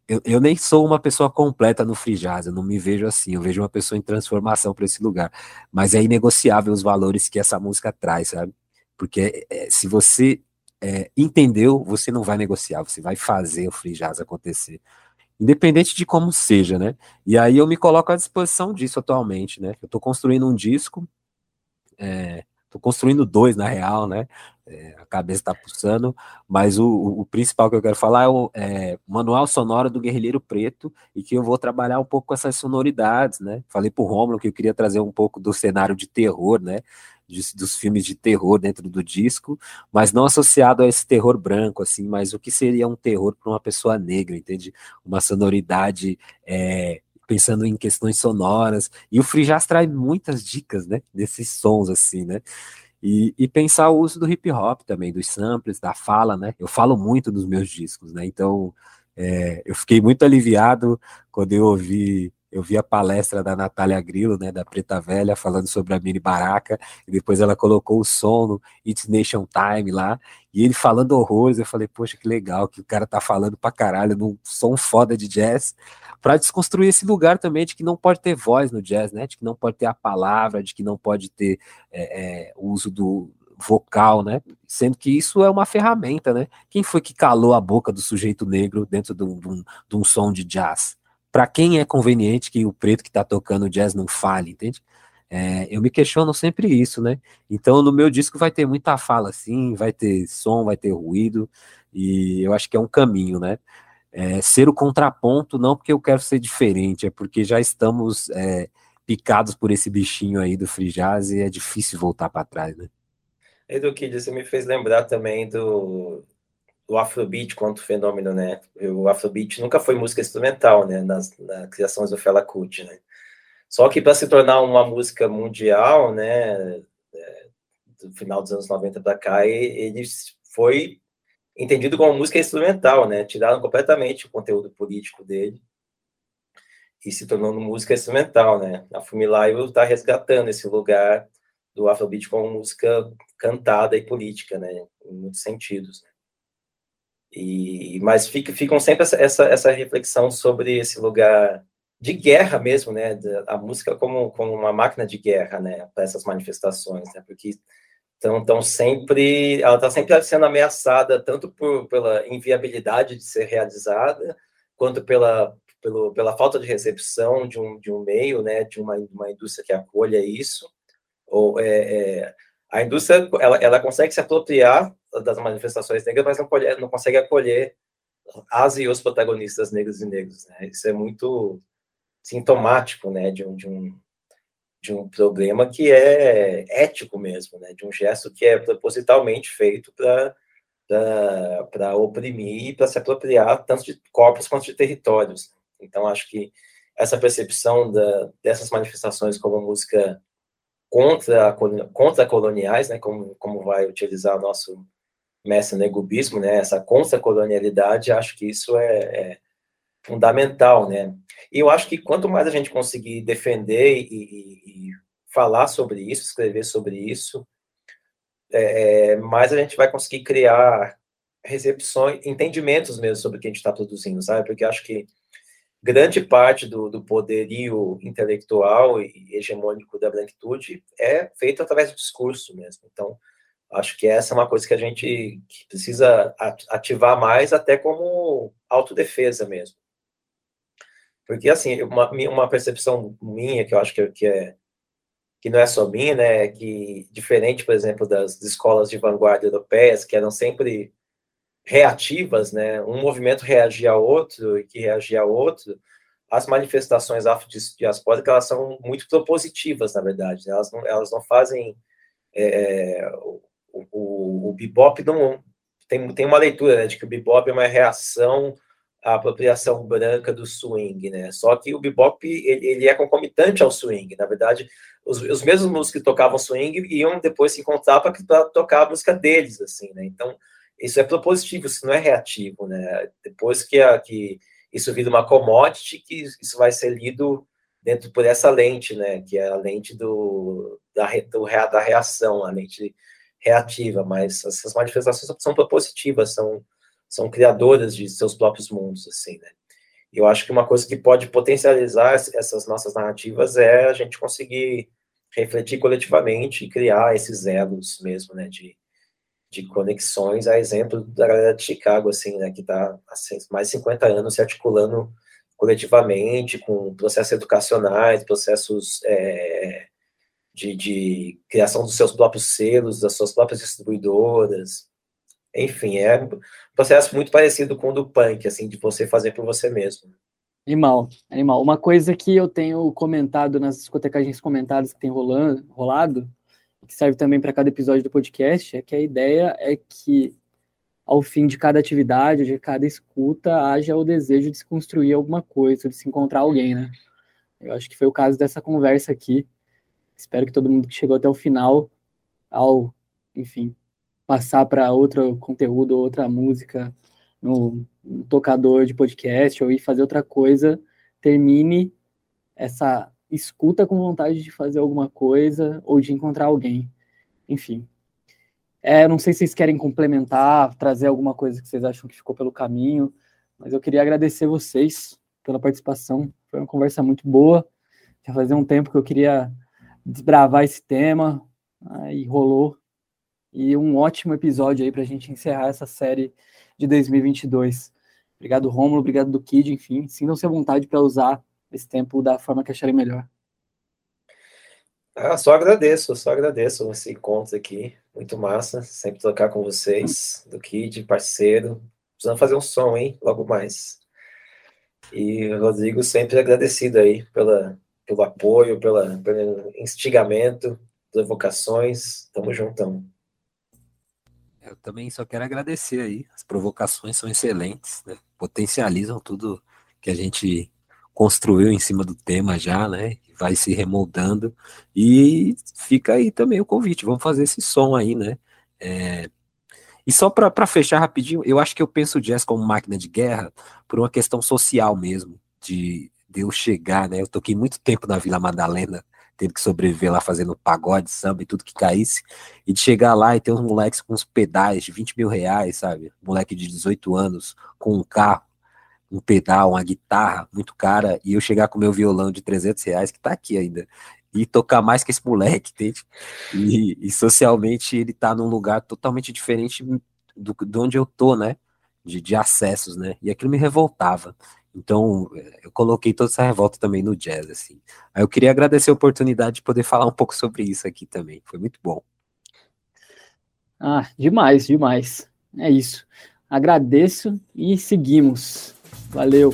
eu, eu, nem sou uma pessoa completa no free jazz, eu não me vejo assim, eu vejo uma pessoa em transformação para esse lugar. Mas é inegociável os valores que essa música traz, sabe? Porque é, se você é, entendeu, você não vai negociar, você vai fazer o free jazz acontecer. Independente de como seja, né? E aí eu me coloco à disposição disso atualmente, né? Eu estou construindo um disco, é, construindo dois, na real, né? É, a cabeça está pulsando, mas o, o, principal que eu quero falar é o é, manual sonoro do Guerrilheiro Preto, e que eu vou trabalhar um pouco com essas sonoridades, né? Falei para o Romulo que eu queria trazer um pouco do cenário de terror, né? De, dos filmes de terror dentro do disco, mas não associado a esse terror branco, assim, mas o que seria um terror para uma pessoa negra, entende? Uma sonoridade é, pensando em questões sonoras, e o Free Jazz traz muitas dicas, né, desses sons, assim, né, e, e, pensar o uso do hip hop também, dos samples, da fala, né? Eu falo muito nos meus discos, né? Então, é, eu fiquei muito aliviado quando eu ouvi eu vi a palestra da Natália Grillo, né, da Preta Velha, falando sobre a Mini Baraca, e depois ela colocou o som no It's Nation Time lá, e ele falando horrores, eu falei, poxa, que legal que o cara tá falando pra caralho num som foda de jazz, para desconstruir esse lugar também de que não pode ter voz no jazz, né, de que não pode ter a palavra, de que não pode ter é, é, o uso do vocal, né, sendo que isso é uma ferramenta, né, quem foi que calou a boca do sujeito negro dentro de um, de um, de um som de jazz? para quem é conveniente que o preto que está tocando jazz não fale, entende? É, eu me questiono sempre isso, né? Então, no meu disco vai ter muita fala, assim, vai ter som, vai ter ruído, e eu acho que é um caminho, né? É, ser o contraponto, não porque eu quero ser diferente, é porque já estamos é, picados por esse bichinho aí do free jazz e é difícil voltar para trás, né? Edu Kid, você me fez lembrar também do, o Afrobeat quanto fenômeno, né? O Afrobeat nunca foi música instrumental, né? Nas, nas criações do Fela Kuti, né? Só que para se tornar uma música mundial, né? É, do final dos anos 90 para cá, ele foi entendido como música instrumental, né? Tiraram completamente o conteúdo político dele e se tornou música instrumental, né? A Fumilayo está resgatando esse lugar do Afrobeat como música cantada e política, né? Em muitos sentidos. Né? E, mas fica, ficam sempre essa, essa, essa, reflexão sobre esse lugar de guerra mesmo, né? A música como, como uma máquina de guerra, né? Para essas manifestações, né? Porque estão tão sempre, ela está sempre sendo ameaçada tanto por, pela inviabilidade de ser realizada, quanto pela, pelo, pela falta de recepção de um, de um meio, né? De uma, uma indústria que acolha isso. Ou é, é a indústria ela, ela consegue se apropriar das manifestações negras, mas não, não consegue acolher as e os protagonistas negros e negros. Né? Isso é muito sintomático né, de, um, de, um, de um problema que é ético mesmo, né? de um gesto que é propositalmente feito para oprimir e para se apropriar tanto de corpos quanto de territórios. Então, acho que essa percepção da, dessas manifestações como música contra, contra coloniais, né, como, como vai utilizar o nosso mestre negubismo, né, essa contra-colonialidade, acho que isso é, é, fundamental, né, e eu acho que quanto mais a gente conseguir defender e, e, e falar sobre isso, escrever sobre isso, é, é mais a gente vai conseguir criar recepções, entendimentos mesmo sobre o que a gente está produzindo, sabe, porque acho que grande parte do, do poderio intelectual e hegemônico da branquitude é feito através do discurso mesmo. Então, acho que essa é uma coisa que a gente precisa ativar mais, até como autodefesa mesmo. Porque, assim, uma, uma percepção minha, que eu acho que, que, é, que não é só minha, né, é que, diferente, por exemplo, das escolas de vanguarda europeias, que eram sempre reativas, né? Um movimento reagia a outro e que reagia a outro. As manifestações afrodiaspóricas elas são muito propositivas, na verdade. Né? Elas não, elas não fazem é, é, o, o, o bebop não tem, tem uma leitura né, de que o bebop é uma reação à apropriação branca do swing, né? Só que o bebop ele, ele é concomitante ao swing. Na verdade, os, os mesmos músicos que tocavam swing iam depois se encontrar para tocar a música deles, assim, né? Então isso é propositivo, isso não é reativo, né? Depois que, a, que isso vira uma commodity, que isso vai ser lido dentro por essa lente, né? Que é a lente do, da, do, da reação, a lente reativa, mas essas manifestações são propositivas, são, são criadoras de seus próprios mundos, assim, né? eu acho que uma coisa que pode potencializar essas nossas narrativas é a gente conseguir refletir coletivamente e criar esses elos mesmo, né, de, de conexões, a exemplo da galera de Chicago, assim, né, que está há mais de 50 anos se articulando coletivamente, com processos educacionais, processos é, de, de, criação dos seus próprios selos, das suas próprias distribuidoras. Enfim, é um processo muito parecido com o do punk, assim, de você fazer por você mesmo. Animal, animal. Uma coisa que eu tenho comentado nas discotecagens comentadas que tem rolando, rolado, que serve também para cada episódio do podcast, é que a ideia é que ao fim de cada atividade, de cada escuta, haja o desejo de se construir alguma coisa, de se encontrar alguém, né? Eu acho que foi o caso dessa conversa aqui. Espero que todo mundo que chegou até o final, ao, enfim, passar para outro conteúdo, outra música no, tocador de podcast ou ir fazer outra coisa, termine essa escuta com vontade de fazer alguma coisa ou de encontrar alguém. Enfim, é, não sei se vocês querem complementar, trazer alguma coisa que vocês acham que ficou pelo caminho, mas eu queria agradecer vocês pela participação. Foi uma conversa muito boa. Já fazia um tempo que eu queria desbravar esse tema, aí rolou. E um ótimo episódio aí para a gente encerrar essa série de 2022. Obrigado, Rômulo, obrigado do Kid, enfim, sintam-se à vontade para usar esse tempo da forma que acharem melhor. Ah, só agradeço, só agradeço esse encontro aqui. Muito massa, sempre tocar com vocês, do Kid, parceiro. Precisando fazer um som, hein? Logo mais. E Rodrigo, sempre agradecido aí pela, pelo apoio, pela, pelo instigamento, provocações. Tamo juntão. Eu também só quero agradecer aí. As provocações são excelentes, né? Potencializam tudo que a gente construiu em cima do tema já, né? Vai se remoldando. E fica aí também o convite. Vamos fazer esse som aí, né? É... E só para fechar rapidinho, eu acho que eu penso o jazz como máquina de guerra por uma questão social mesmo, de, de eu chegar, né? Eu toquei muito tempo na Vila Madalena, teve que sobreviver lá fazendo pagode, samba e tudo que caísse, e de chegar lá e ter uns moleques com uns pedais de 20 mil reais, sabe? Moleque de 18 anos com um carro um pedal, uma guitarra muito cara, e eu chegar com meu violão de 300 reais, que tá aqui ainda, e tocar mais que esse moleque, entende? E, e socialmente ele tá num lugar totalmente diferente do, de onde eu tô, né? De, de acessos, né? E aquilo me revoltava. Então, eu coloquei toda essa revolta também no jazz, assim. Aí eu queria agradecer a oportunidade de poder falar um pouco sobre isso aqui também. Foi muito bom. Ah, demais, demais. É isso. Agradeço e seguimos. Valeu!